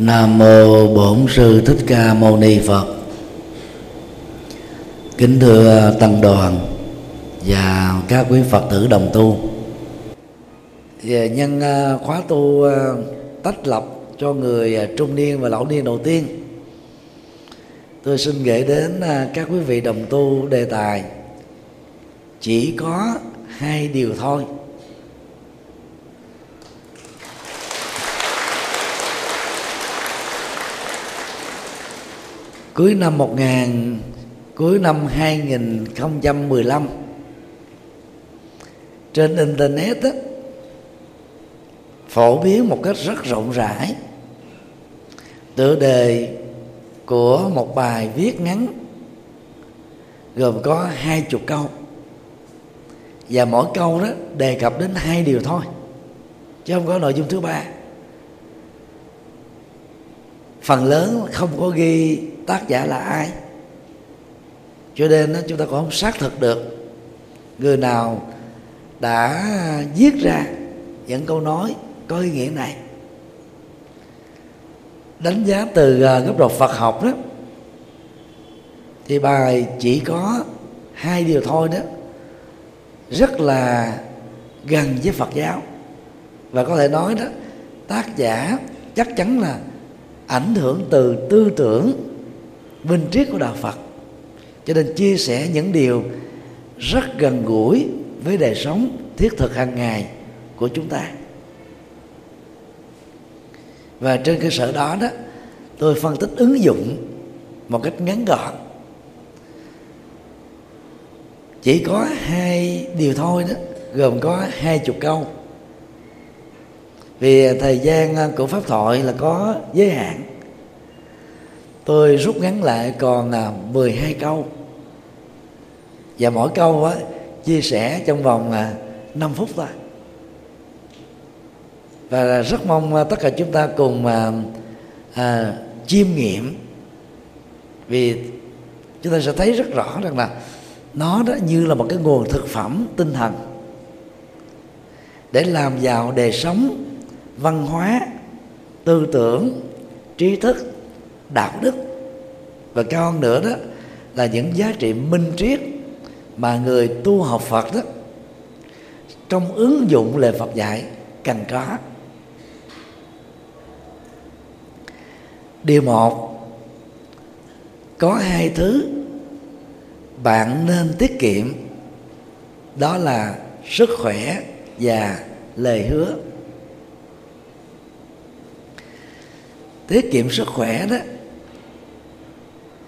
Nam mô Bổn sư Thích Ca Mâu Ni Phật. Kính thưa tăng đoàn và các quý Phật tử đồng tu. Về nhân à, khóa tu à, tách lập cho người à, trung niên và lão niên đầu tiên, tôi xin gửi đến các quý vị đồng tu đề tài chỉ có hai điều thôi cuối năm 1000 cuối năm 2015 trên internet á, phổ biến một cách rất rộng rãi tựa đề của một bài viết ngắn gồm có hai chục câu. Và mỗi câu đó đề cập đến hai điều thôi chứ không có nội dung thứ ba. Phần lớn không có ghi tác giả là ai. Cho nên đó, chúng ta cũng không xác thực được người nào đã viết ra những câu nói có ý nghĩa này. Đánh giá từ à, góc độ Phật học đó thì bài chỉ có hai điều thôi đó rất là gần với Phật giáo. Và có thể nói đó tác giả chắc chắn là ảnh hưởng từ tư tưởng minh triết của đạo Phật. Cho nên chia sẻ những điều rất gần gũi với đời sống thiết thực hàng ngày của chúng ta. Và trên cơ sở đó đó, tôi phân tích ứng dụng một cách ngắn gọn. Chỉ có hai điều thôi đó, gồm có hai chục câu. Vì thời gian của pháp thoại là có giới hạn tôi rút ngắn lại còn à, 12 câu. Và mỗi câu á, chia sẻ trong vòng à, 5 phút thôi. Và rất mong à, tất cả chúng ta cùng à, à, chiêm nghiệm. Vì chúng ta sẽ thấy rất rõ rằng là nó đó như là một cái nguồn thực phẩm tinh thần để làm giàu đời sống văn hóa tư tưởng trí thức đạo đức. Và cao hơn nữa đó là những giá trị minh triết mà người tu học Phật đó trong ứng dụng lời Phật dạy cần có. Điều một, có hai thứ bạn nên tiết kiệm, đó là sức khỏe và lời hứa. Tiết kiệm sức khỏe đó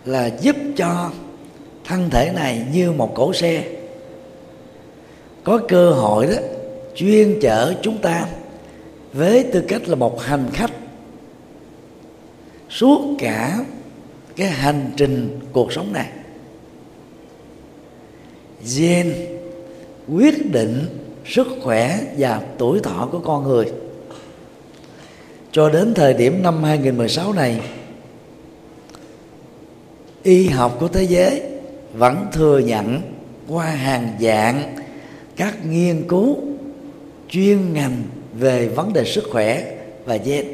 là giúp cho thân thể này như một cỗ xe. Có cơ hội đó, chuyên chở chúng ta với tư cách là một hành khách suốt cả cái hành trình cuộc sống này. Gen quyết định sức khỏe và tuổi thọ của con người. Cho đến thời điểm năm 2016 này y học của thế giới vẫn thừa nhận qua hàng dạng các nghiên cứu chuyên ngành về vấn đề sức khỏe và gen.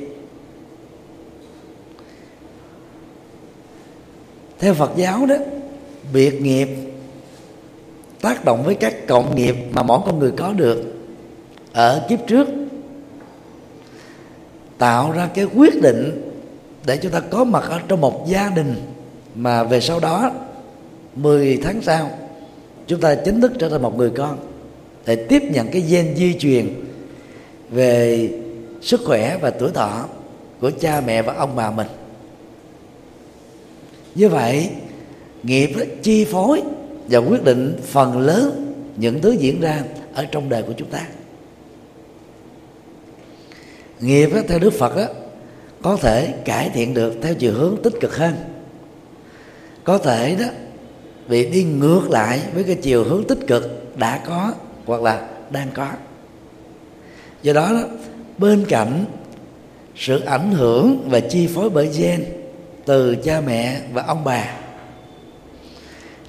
Theo phật giáo đó, biệt nghiệp tác động với các cộng nghiệp mà mỗi con người có được ở kiếp trước tạo ra cái quyết định để chúng ta có mặt ở trong một gia đình mà về sau đó 10 tháng sau chúng ta chính thức trở thành một người con để tiếp nhận cái gen di truyền về sức khỏe và tuổi thọ của cha mẹ và ông bà mình. Như vậy nghiệp đó, chi phối và quyết định phần lớn những thứ diễn ra ở trong đời của chúng ta. Nghiệp đó, theo đức phật đó, có thể cải thiện được theo chiều hướng tích cực hơn có thể đó bị đi ngược lại với cái chiều hướng tích cực đã có hoặc là đang có. Do đó, đó bên cạnh sự ảnh hưởng và chi phối bởi gen từ cha mẹ và ông bà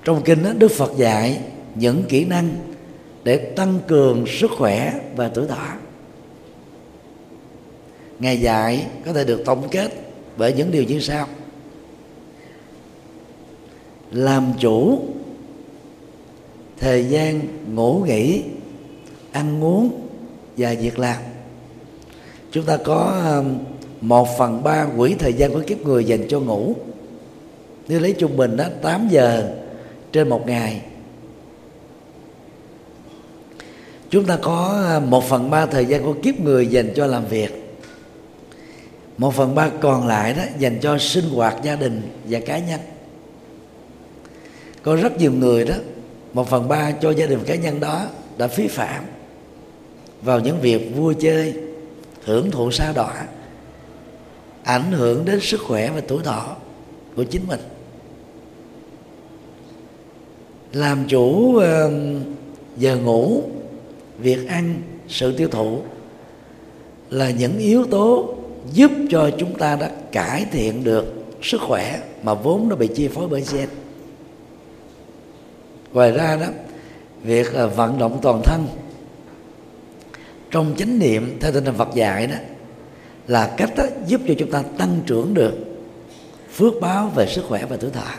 trong kinh đó, đức phật dạy những kỹ năng để tăng cường sức khỏe và tuổi thọ. Ngày dạy có thể được tổng kết bởi những điều như sau làm chủ. Thời gian ngủ nghỉ, ăn uống và việc làm. Chúng ta có um, một phần ba quỹ thời gian của kiếp người dành cho ngủ. Nếu lấy trung bình đó 8 giờ trên một ngày. Chúng ta có um, một phần ba thời gian của kiếp người dành cho làm việc. Một phần ba còn lại đó dành cho sinh hoạt, gia đình và cá nhân có rất nhiều người đó, một phần ba cho gia đình cá nhân đó đã phí phạm vào những việc vui chơi, hưởng thụ sao đọa, ảnh hưởng đến sức khỏe và tuổi thọ của chính mình. Làm chủ giờ ngủ, việc ăn, sự tiêu thụ là những yếu tố giúp cho chúng ta đã cải thiện được sức khỏe mà vốn nó bị chi phối bởi gen ngoài ra đó việc ờ, vận động toàn thân trong chánh niệm theo tinh thần Phật dạy đó là cách đó, giúp cho chúng ta tăng trưởng được phước báo về sức khỏe và tuổi thọ.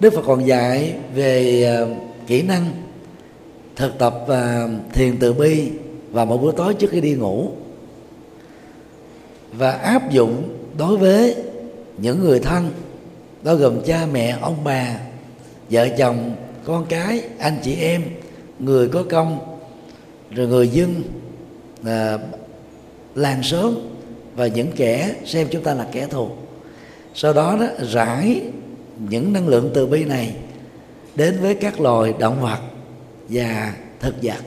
Đức Phật còn dạy về ờ, kỹ năng thực tập ờ, thiền từ bi vào một buổi tối trước khi đi ngủ và áp dụng đối với những người thân đó gồm cha mẹ ông bà vợ chồng con cái anh chị em người có công rồi người dân à, làng xóm và những kẻ xem chúng ta là kẻ thù. Sau đó đó rải những năng lượng từ bi này đến với các loài động vật và thực vật.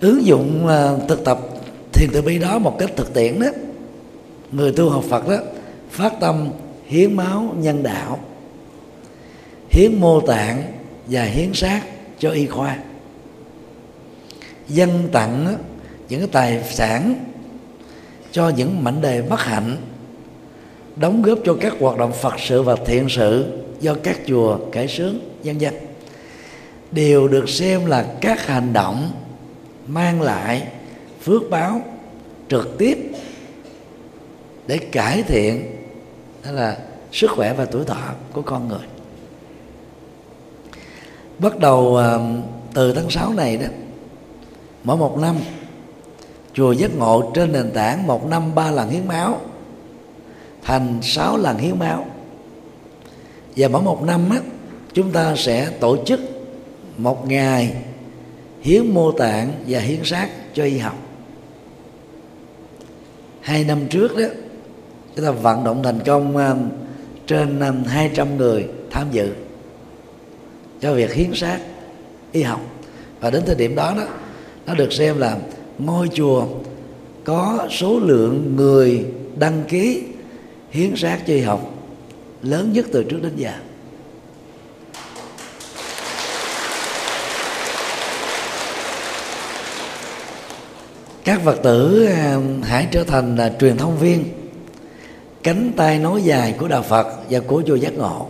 Ứng dụng à, thực tập thiền từ bi đó một cách thực tiễn đó người tu học phật đó phát tâm hiến máu nhân đạo hiến mô tạng và hiến xác cho y khoa. Dân tặng những cái tài sản cho những mảnh đề bất hạnh, đóng góp cho các hoạt động phật sự và thiện sự do các chùa cải sướng dân dân đều được xem là các hành động mang lại phước báo trực tiếp để cải thiện, đó là sức khỏe và tuổi thọ của con người bắt đầu ờ, từ tháng 6 này đó mỗi một năm chùa giác ngộ trên nền tảng một năm ba lần hiến máu thành sáu lần hiến máu. Và mỗi một năm á, chúng ta sẽ tổ chức một ngày hiến mô tạng và hiến xác cho y học. Hai năm trước đó chúng ta vận động thành công ờ, trên ờ, 200 người tham dự cho việc hiến xác y học. Và đến thời điểm đó đó, nó được xem là ngôi chùa có số lượng người đăng ký hiến xác cho y học lớn nhất từ trước đến giờ. Các phật tử hãy trở thành là truyền thông viên, cánh tay nối dài của đạo phật và của chùa giác ngộ,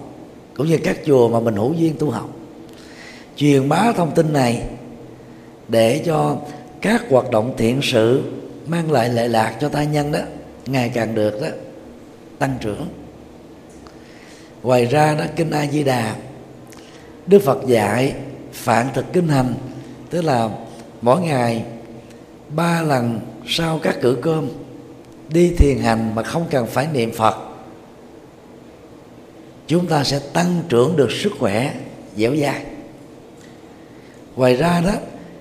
cũng như các chùa mà mình hữu duyên tu học truyền bá thông tin này để cho các hoạt động thiện sự mang lại lệ lạc cho thai nhân đó, ngày càng được đó, tăng trưởng. Ngoài ra đó, kinh a di đà, đức phật dạy phản thực kinh hành, tức là mỗi ngày ba lần sau các cử cơm, đi thiền hành mà không cần phải niệm phật, chúng ta sẽ tăng trưởng được sức khỏe dẻo dai ngoài ra đó,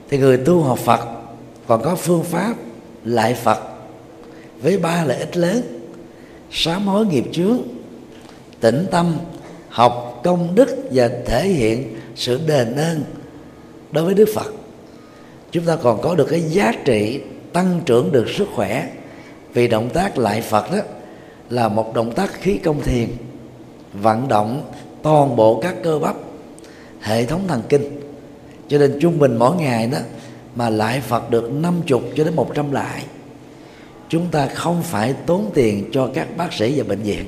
thì người tu học phật còn có phương pháp lại phật với ba lợi ích lớn. Sám hối nghiệp chướng tĩnh tâm, học công đức và thể hiện sự đền ơn đối với đức phật. Chúng ta còn có được cái giá trị tăng trưởng được sức khỏe vì động tác lại phật đó là một động tác khí công thiền, vận động toàn bộ các cơ bắp, hệ thống thần kinh cho nên trung bình mỗi ngày đó mà lại Phật được 50 cho đến 100 lại chúng ta không phải tốn tiền cho các bác sĩ và bệnh viện.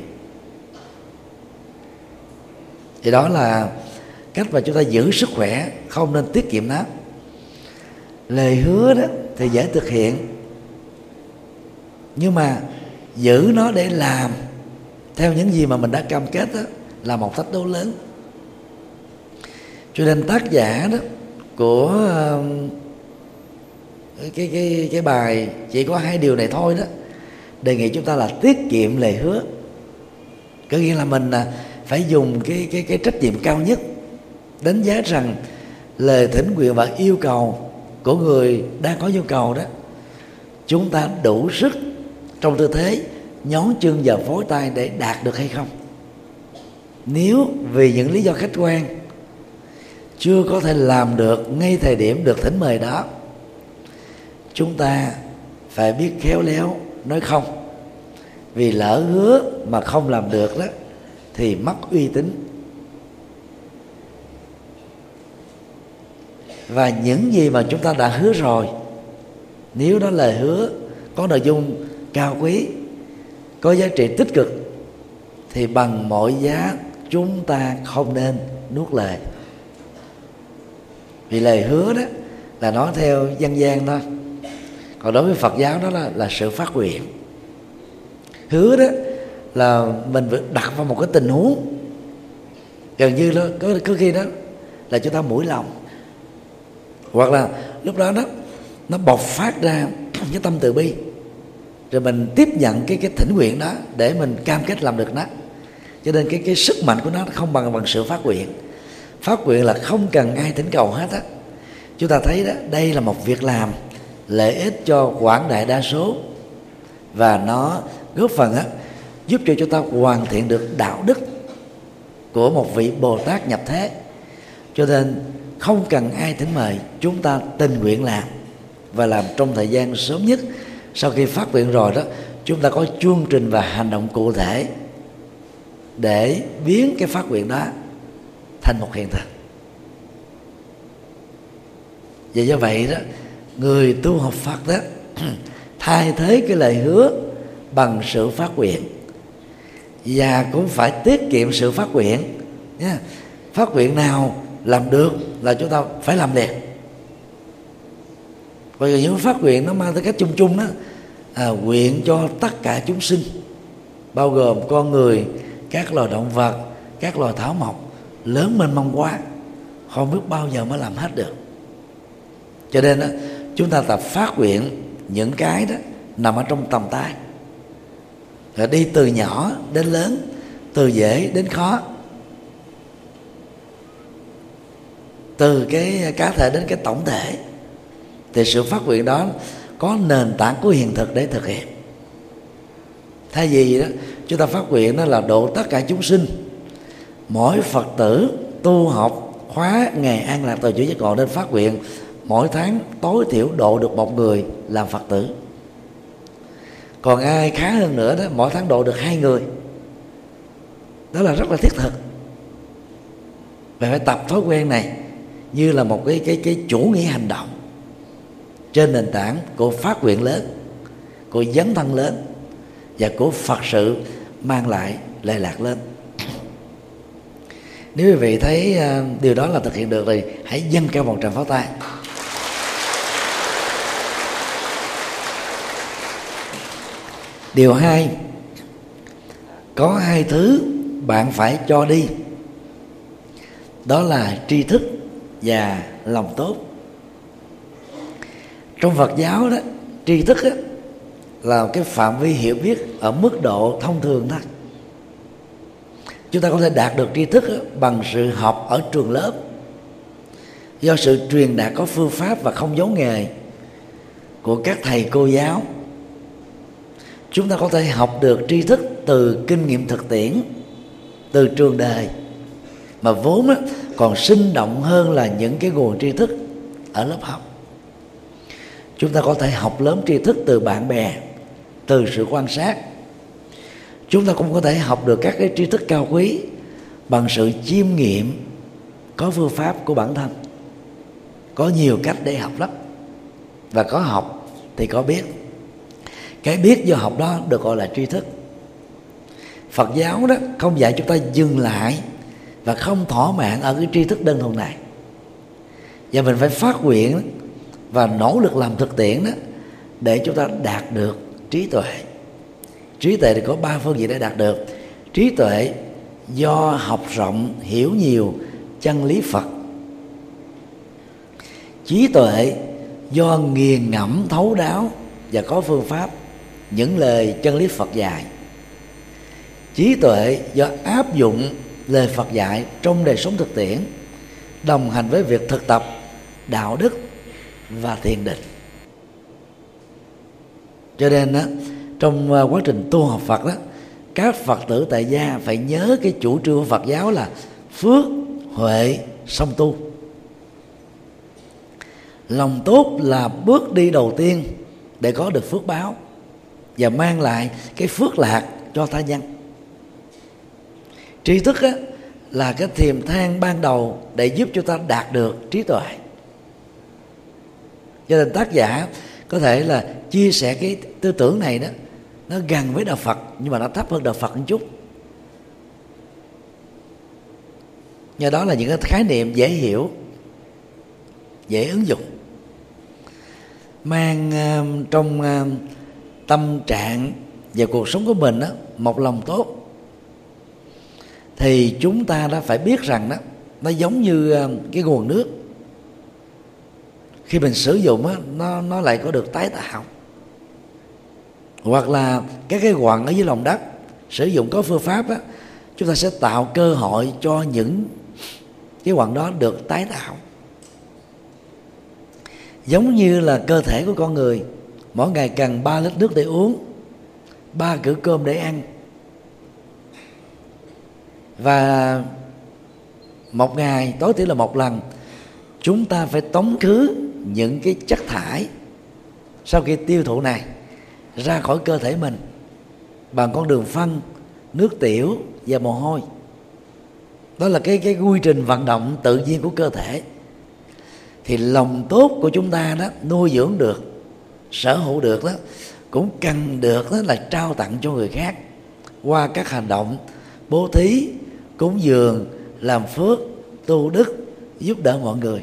Thì đó là cách mà chúng ta giữ sức khỏe không nên tiết kiệm nó. Lời hứa đó thì dễ thực hiện nhưng mà giữ nó để làm theo những gì mà mình đã cam kết đó, là một thách đố lớn. Cho nên tác giả đó của um, cái cái cái bài chỉ có hai điều này thôi đó. Đề nghị chúng ta là tiết kiệm lời hứa. Có nghĩa là mình à, phải dùng cái cái cái trách nhiệm cao nhất đánh giá rằng lời thỉnh nguyện và yêu cầu của người đang có nhu cầu đó, chúng ta đủ sức trong tư thế nhón chân và phối tay để đạt được hay không. Nếu vì những lý do khách quan chưa có thể làm được ngay thời điểm được thỉnh mời đó. Chúng ta phải biết khéo léo nói không. Vì lỡ hứa mà không làm được đó, thì mất uy tín. Và những gì mà chúng ta đã hứa rồi, nếu đó lời hứa có nội dung cao quý, có giá trị tích cực, thì bằng mọi giá chúng ta không nên nuốt lời vì lời hứa đó là nói theo dân gian thôi. Còn đối với phật giáo đó là, là sự phát nguyện. Hứa đó là mình đặt vào một cái tình huống. Gần như đó có, có khi đó là chúng ta mũi lòng. Hoặc là lúc đó đó nó bộc phát ra cái tâm từ bi. Rồi mình tiếp nhận cái cái thỉnh nguyện đó để mình cam kết làm được nó. Cho nên cái cái sức mạnh của nó không bằng bằng sự phát nguyện phát nguyện là không cần ai thỉnh cầu hết á. Chúng ta thấy đó, đây là một việc làm lợi ích cho quảng đại đa số. Và nó góp phần á, giúp cho chúng ta hoàn thiện được đạo đức của một vị bồ tát nhập thế. Cho nên không cần ai thỉnh mời, chúng ta tình nguyện làm và làm trong thời gian sớm nhất. Sau khi phát nguyện rồi đó, chúng ta có chương trình và hành động cụ thể để biến cái phát nguyện đó thành một hiện thực. Và do vậy đó người tu học Phật đó thay thế cái lời hứa bằng sự phát nguyện. Và cũng phải tiết kiệm sự phát nguyện nha. Phát nguyện nào làm được là chúng ta phải làm đẹp bởi vì những phát nguyện nó mang tới cách chung chung đó à, nguyện cho tất cả chúng sinh bao gồm con người các loài động vật các loài thảo mộc lớn mênh mông quá không biết bao giờ mới làm hết được. Cho nên đó, chúng ta tập phát nguyện những cái đó nằm ở trong tầm tay. Rồi đi từ nhỏ đến lớn từ dễ đến khó. Từ cái cá thể đến cái tổng thể. Thì sự phát nguyện đó có nền tảng của hiện thực để thực hiện. Thay vì đó chúng ta phát nguyện đó là độ tất cả chúng sinh mỗi phật tử tu học khóa ngày an lạc từ chủ giác ngộ nên phát nguyện, mỗi tháng tối thiểu độ được một người làm phật tử. Còn ai khá hơn nữa đó, mỗi tháng độ được hai người. Đó là rất là thiết thực. Và phải tập thói quen này như là một cái cái cái chủ nghĩa hành động trên nền tảng của phát nguyện lớn, của dấn thân lớn và của phật sự mang lại lệ lạc lên nếu quý vị thấy ờ, điều đó là thực hiện được thì hãy dâng cao một tràng pháo tay. Điều hai có hai thứ bạn phải cho đi. Đó là tri thức và lòng tốt. Trong phật giáo đó tri thức đó, là cái phạm vi hiểu biết ở mức độ thông thường thôi chúng ta có thể đạt được tri thức bằng sự học ở trường lớp. Do sự truyền đạt có phương pháp và không giấu nghề của các thầy cô giáo, chúng ta có thể học được tri thức từ kinh nghiệm thực tiễn, từ trường đời, mà vốn còn sinh động hơn là những cái nguồn tri thức ở lớp học. Chúng ta có thể học lớn tri thức từ bạn bè, từ sự quan sát chúng ta cũng có thể học được các cái tri thức cao quý bằng sự chiêm nghiệm có phương pháp của bản thân. Có nhiều cách để học lắm. Và có học thì có biết. Cái biết do học đó được gọi là tri thức. Phật giáo đó không dạy chúng ta dừng lại và không thỏa mãn ở cái tri thức đơn thuần này. Và mình phải phát nguyện và nỗ lực làm thực tiễn đó để chúng ta đạt được trí tuệ trí tuệ thì có ba phương diện để đạt được. Trí tuệ do học rộng hiểu nhiều chân lý phật. Trí tuệ do nghiền ngẫm thấu đáo và có phương pháp những lời chân lý phật dạy. Trí tuệ do áp dụng lời phật dạy trong đời sống thực tiễn đồng hành với việc thực tập đạo đức và thiền định. Cho nên đó, trong ờ, quá trình tu học phật đó các phật tử tại gia phải nhớ cái chủ trương của phật giáo là phước huệ song tu. Lòng tốt là bước đi đầu tiên để có được phước báo và mang lại cái phước lạc cho tha nhân. Tri thức á, là cái thiềm thang ban đầu để giúp cho ta đạt được trí tuệ. Cho nên tác giả có thể là chia sẻ cái tư tưởng này đó nó gần với đạo Phật nhưng mà nó thấp hơn đạo Phật một chút. Do đó là những cái khái niệm dễ hiểu dễ ứng dụng. Mang uh, trong uh, tâm trạng và cuộc sống của mình đó, một lòng tốt thì chúng ta đã phải biết rằng đó nó giống như uh, cái nguồn nước. Khi mình sử dụng đó, nó nó lại có được tái tạo hoặc là các cái quặng ở dưới lòng đất sử dụng có phương pháp á, chúng ta sẽ tạo cơ hội cho những cái quặng đó được tái tạo. Giống như là cơ thể của con người mỗi ngày cần 3 lít nước để uống ba cử cơm để ăn. Và một ngày tối thiểu là một lần chúng ta phải tống khứ những cái chất thải sau khi tiêu thụ này ra khỏi cơ thể mình bằng con đường phân nước tiểu và mồ hôi. Đó là cái cái quy trình vận động tự nhiên của cơ thể. Thì lòng tốt của chúng ta đó, nuôi dưỡng được, sở hữu được đó, cũng cần được đó là trao tặng cho người khác. Qua các hành động, bố thí, cúng dường, làm phước, tu đức, giúp đỡ mọi người.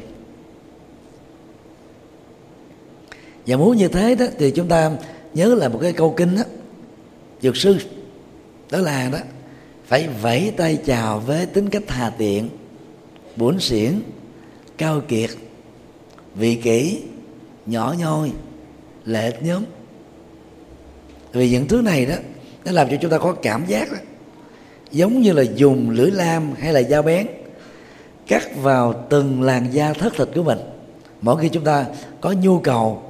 Và muốn như thế đó, thì chúng ta nhớ là một cái câu kinh đó dược sư, đó là đó, phải vẫy tay chào với tính cách hà tiện bổn xỉn cao kiệt, vị kỷ, nhỏ nhoi lệ nhóm. Vì những thứ này đó, nó làm cho chúng ta có cảm giác đó, giống như là dùng lưỡi lam hay là dao bén, cắt vào từng làn da thất thịt của mình. Mỗi khi chúng ta có nhu cầu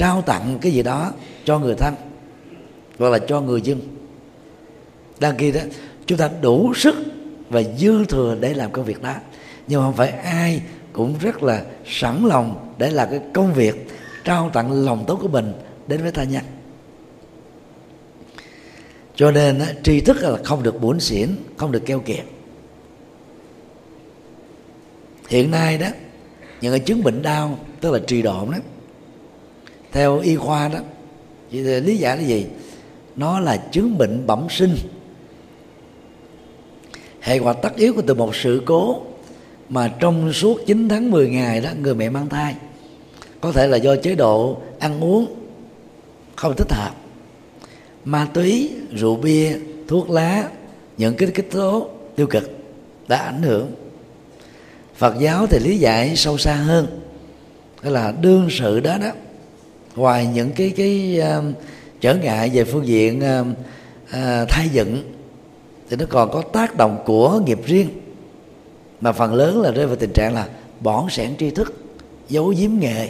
trao tặng cái gì đó cho người thân, hoặc là cho người dân. Đang kia đó, chúng ta đủ sức và dư thừa để làm công việc đó. Nhưng mà không phải ai cũng rất là sẵn lòng để làm cái công việc trao tặng lòng tốt của mình đến với tha nhân. Cho nên tri thức là không được buồn xỉn, không được keo kiệt. Hiện nay đó, những cái chứng bệnh đau, tức là trì độn đó theo y khoa đó lý giải là gì? Nó là chứng bệnh bẩm sinh. Hệ quả tất yếu của từ một sự cố mà trong suốt 9 tháng 10 ngày đó, người mẹ mang thai. Có thể là do chế độ ăn uống không thích hợp. Ma túy, rượu bia, thuốc lá, những cái kích tố tiêu cực đã ảnh hưởng. Phật giáo thì lý giải sâu xa hơn. Đó là đương sự đó đó ngoài những cái cái uh, trở ngại về phương diện ờ, ờ, uh, uh, thai dựng thì nó còn có tác động của nghiệp riêng. Mà phần lớn là rơi vào tình trạng là bỏn sẻn tri thức giấu giếm nghề.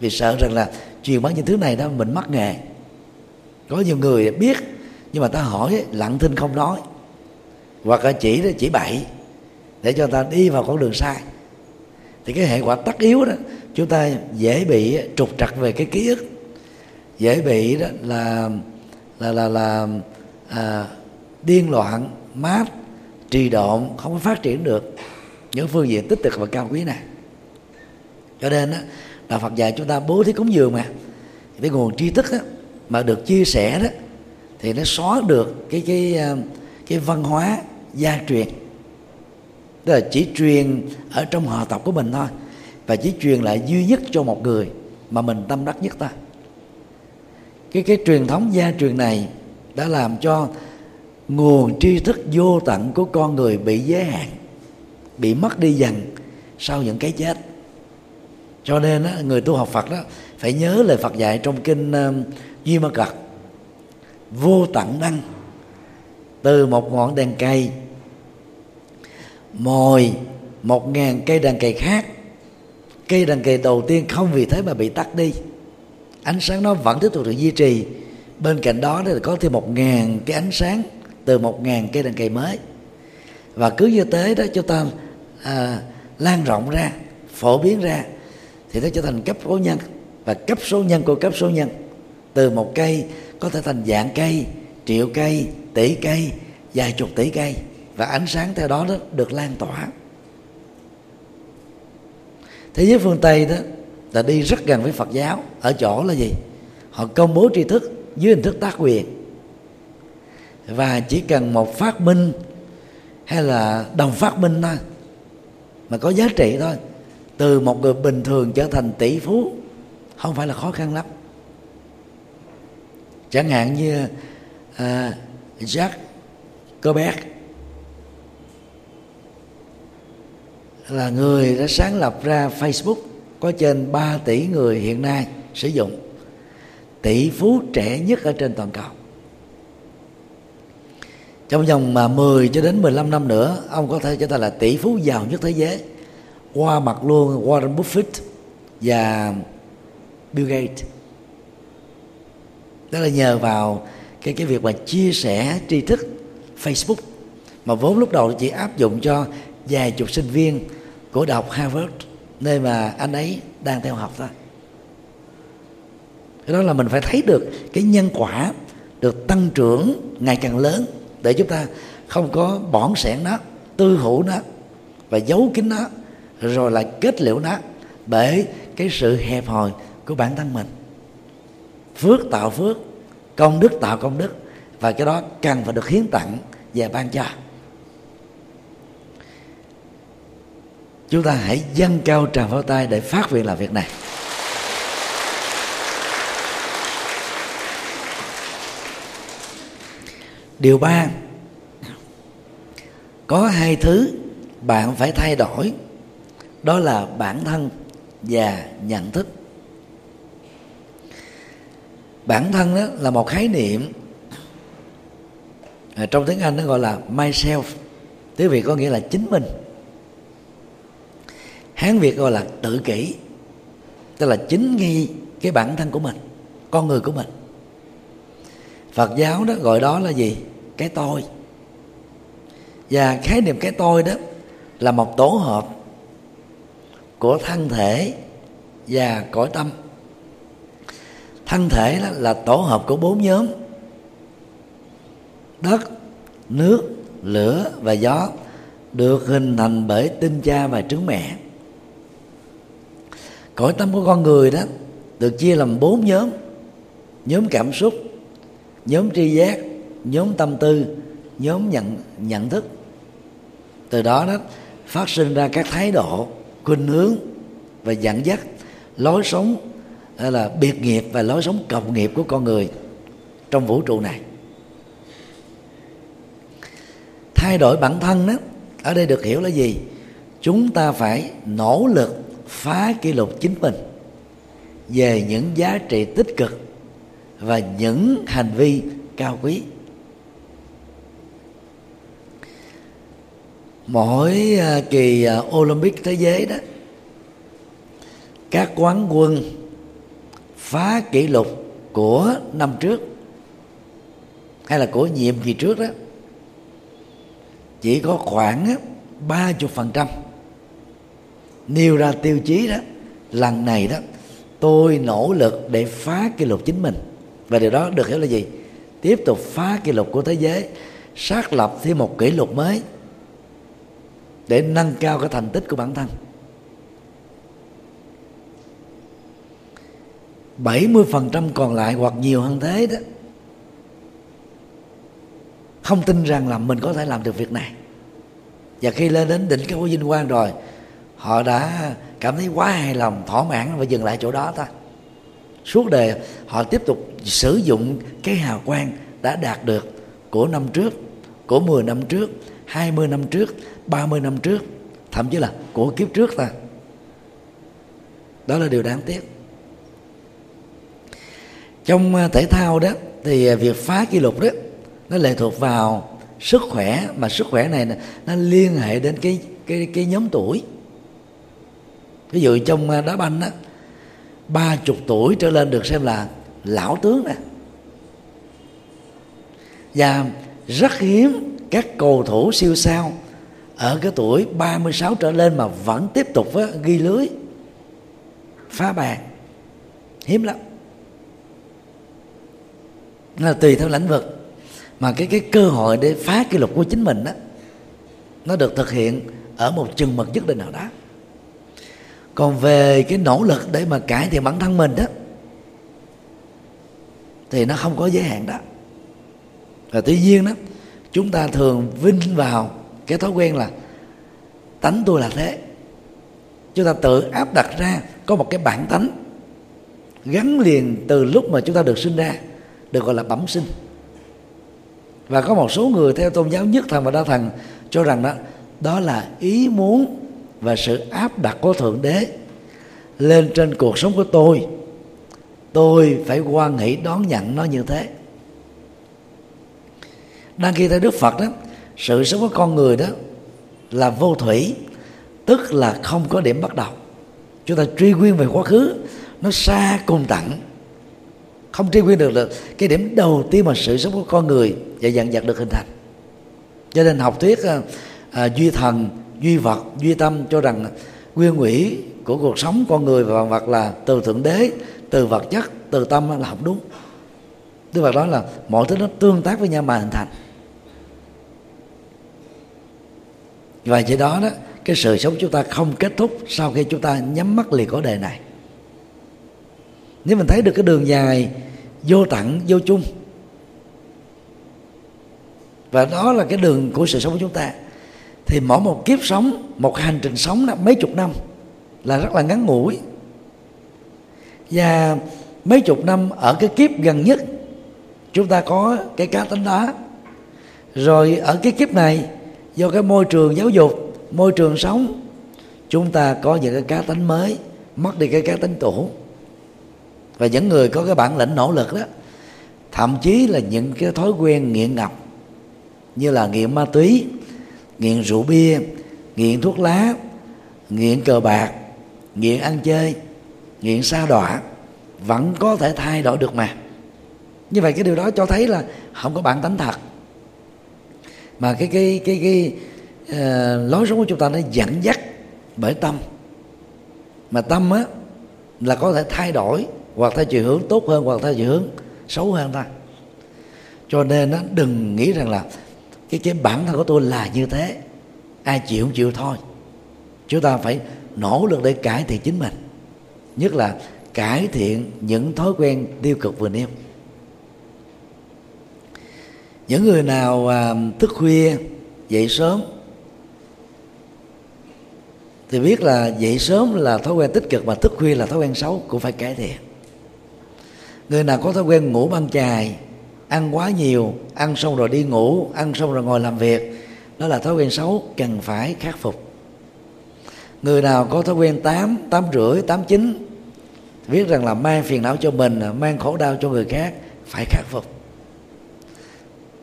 Vì sợ rằng là truyền bá những thứ này đó mình mất nghề. Có nhiều người biết nhưng mà ta hỏi lặng thinh không nói. Hoặc là chỉ chỉ bậy để cho ta đi vào con đường sai. Thì cái hệ quả tất yếu đó chúng ta dễ bị trục trặc về cái ký ức. Dễ bị đó là là là là à, điên loạn mát trì độn không có phát triển được những phương diện tích cực và cao quý này. Cho nên đó, là Phật dạy chúng ta bố thí cúng dường mà. Cái nguồn tri thức đó, mà được chia sẻ đó thì nó xóa được cái cái à, cái văn hóa gia truyền. Tức là chỉ truyền ở trong họ tộc của mình thôi và chỉ truyền lại duy nhất cho một người mà mình tâm đắc nhất ta. Cái cái truyền thống gia truyền này đã làm cho nguồn tri thức vô tận của con người bị giới hạn bị mất đi dần sau những cái chết. Cho nên đó, người tu học Phật đó phải nhớ lời Phật dạy trong kinh uh, Duy Ma Cật vô tận đăng từ một ngọn đèn cây mồi một ngàn cây đèn cây khác cây đèn cây đầu tiên không vì thế mà bị tắt đi. Ánh sáng nó vẫn tiếp tục được duy trì. Bên cạnh đó thì có thêm một ngàn cái ánh sáng từ một ngàn cây đèn cây mới. Và cứ như thế đó chúng ta à, lan rộng ra phổ biến ra thì nó trở thành cấp số nhân. Và cấp số nhân của cấp số nhân từ một cây có thể thành dạng cây triệu cây tỷ cây vài chục tỷ cây. Và ánh sáng theo đó, đó được lan tỏa thế giới phương tây đó là đi rất gần với phật giáo. Ở chỗ là gì? Họ công bố tri thức dưới hình thức tác quyền. Và chỉ cần một phát minh hay là đồng phát minh thôi mà có giá trị thôi từ một người bình thường trở thành tỷ phú không phải là khó khăn lắm. Chẳng hạn như à, uh, Jack Koberg là người đã sáng lập ra Facebook, có trên 3 tỷ người hiện nay sử dụng. Tỷ phú trẻ nhất ở trên toàn cầu. Trong vòng mà 10 cho đến 15 năm nữa, ông có thể trở thành là tỷ phú giàu nhất thế giới, qua mặt luôn Warren Buffett và Bill Gates. Đó là nhờ vào cái cái việc mà chia sẻ tri thức Facebook, mà vốn lúc đầu chỉ áp dụng cho vài chục sinh viên của đại học Harvard, nơi mà anh ấy đang theo học đó. Cái đó là mình phải thấy được cái nhân quả được tăng trưởng ngày càng lớn để chúng ta không có bỏng sẻn nó, tư hữu nó và giấu kín nó, rồi lại kết liễu nó bởi cái sự hẹp hòi của bản thân mình. Phước tạo phước, công đức tạo công đức và cái đó cần phải được hiến tặng và ban cho. Chúng ta hãy dâng cao tràng pháo tay để phát nguyện làm việc này. Điều ba, có hai thứ bạn phải thay đổi. Đó là bản thân và nhận thức. Bản thân đó là một khái niệm à, trong tiếng anh nó gọi là myself. Tiếng việt có nghĩa là chính mình hán việt gọi là tự kỷ. Tức là chính nghi cái bản thân của mình, con người của mình. Phật giáo đó gọi đó là gì? Cái tôi. Và khái niệm cái tôi đó là một tổ hợp của thân thể và cõi tâm. Thân thể đó là tổ hợp của bốn nhóm đất, nước, lửa và gió, được hình thành bởi tinh cha và trứng mẹ cõi tâm của con người đó được chia làm bốn nhóm. Nhóm cảm xúc, nhóm tri giác, nhóm tâm tư, nhóm nhận nhận thức. Từ đó đó, phát sinh ra các thái độ, khuynh hướng và dẫn dắt lối sống là biệt nghiệp và lối sống cộng nghiệp của con người trong vũ trụ này. Thay đổi bản thân đó, ở đây được hiểu là gì? Chúng ta phải nỗ lực phá kỷ lục chính mình về những giá trị tích cực và những hành vi cao quý. Mỗi à, kỳ à, Olympic thế giới đó, các quán quân phá kỷ lục của năm trước hay là của nhiệm kỳ trước đó, chỉ có khoảng à, ba chục phần trăm nêu ra tiêu chí đó, lần này đó, tôi nỗ lực để phá kỷ lục chính mình. Và điều đó được hiểu là gì? Tiếp tục phá kỷ lục của thế giới, xác lập thêm một kỷ lục mới để nâng cao cái thành tích của bản thân. 70% còn lại hoặc nhiều hơn thế đó, không tin rằng là mình có thể làm được việc này. Và khi lên đến đỉnh cao vinh quang rồi họ đã cảm thấy quá hài lòng, thỏa mãn và dừng lại chỗ đó thôi. Suốt đời, họ tiếp tục sử dụng cái hào quang đã đạt được của năm trước, của 10 năm trước 20 năm trước 30 năm trước, thậm chí là của kiếp trước ta đó là điều đáng tiếc. Trong à, thể thao đó, thì à, việc phá kỷ lục đó, nó lệ thuộc vào sức khỏe, mà sức khỏe này nó liên hệ đến cái cái cái nhóm tuổi ví dụ trong à, đá banh á ba chục tuổi trở lên được xem là lão tướng nè. Và rất hiếm các cầu thủ siêu sao ở cái tuổi 36 trở lên mà vẫn tiếp tục á, ghi lưới phá bàn. Hiếm lắm. Là tùy theo lĩnh vực. Mà cái cái cơ hội để phá kỷ lục của chính mình đó nó được thực hiện ở một chừng mực nhất định nào đó còn về cái nỗ lực để mà cải thiện bản thân mình đó, thì nó không có giới hạn đó. Và tuy nhiên đó, chúng ta thường vinh vào cái thói quen là tánh tôi là thế. Chúng ta tự áp đặt ra có một cái bản tánh gắn liền từ lúc mà chúng ta được sinh ra, được gọi là bẩm sinh. Và có một số người theo tôn giáo nhất thần và đa thần cho rằng đó đó là ý muốn và sự áp đặt của thượng đế lên trên cuộc sống của tôi tôi phải quan hỷ đón nhận nó như thế. Đang khi theo đức phật đó sự sống của con người đó là vô thủy tức là không có điểm bắt đầu. Chúng ta truy nguyên về quá khứ nó xa cùng tận, không truy nguyên được được cái điểm đầu tiên mà sự sống của con người và dần dần được hình thành. Cho nên học thuyết à, à duy thần duy vật, duy tâm cho rằng nguyên ủy của cuộc sống con người và vật là từ thượng đế, từ vật chất, từ tâm là không đúng. Tức là đó là mọi thứ nó tương tác với nhau mà hình thành. Và chỉ đó đó, cái sự sống chúng ta không kết thúc sau khi chúng ta nhắm mắt liền cõi đề này. Nếu mình thấy được cái đường dài vô tận, vô chung, và đó là cái đường của sự sống của chúng ta thì mỗi một kiếp sống, một hành trình sống là mấy chục năm là rất là ngắn ngủi. Và mấy chục năm ở cái kiếp gần nhất, chúng ta có cái cá tính đó rồi ở cái kiếp này, do cái môi trường giáo dục, môi trường sống, chúng ta có những cái cá tính mới, mất đi cái cá tính cũ. Và những người có cái bản lĩnh nỗ lực đó, thậm chí là những cái thói quen nghiện ngập, như là nghiện ma túy nghiện rượu bia nghiện thuốc lá nghiện cờ bạc nghiện ăn chơi nghiện sa đọa vẫn có thể thay đổi được mà. Như vậy cái điều đó cho thấy là không có bản tánh thật. Mà cái cái cái cái uh, lối sống của chúng ta nó dẫn dắt bởi tâm. Mà tâm á là có thể thay đổi hoặc theo chiều hướng tốt hơn hoặc theo chiều hướng xấu hơn ta cho nên nó đừng nghĩ rằng là cái cái bản thân của tôi là như thế. Ai chịu không chịu thôi. Chúng ta phải nỗ lực để cải thiện chính mình. Nhất là cải thiện những thói quen tiêu cực vừa nêu. Những người nào à, thức khuya dậy sớm thì biết là dậy sớm là thói quen tích cực mà thức khuya là thói quen xấu cũng phải cải thiện. Người nào có thói quen ngủ ban chài ăn quá nhiều, ăn xong rồi đi ngủ, ăn xong rồi ngồi làm việc. Đó là thói quen xấu, cần phải khắc phục. Người nào có thói quen tám tám rưỡi, tám chín, biết rằng là mang phiền não cho mình, mang khổ đau cho người khác, phải khắc phục.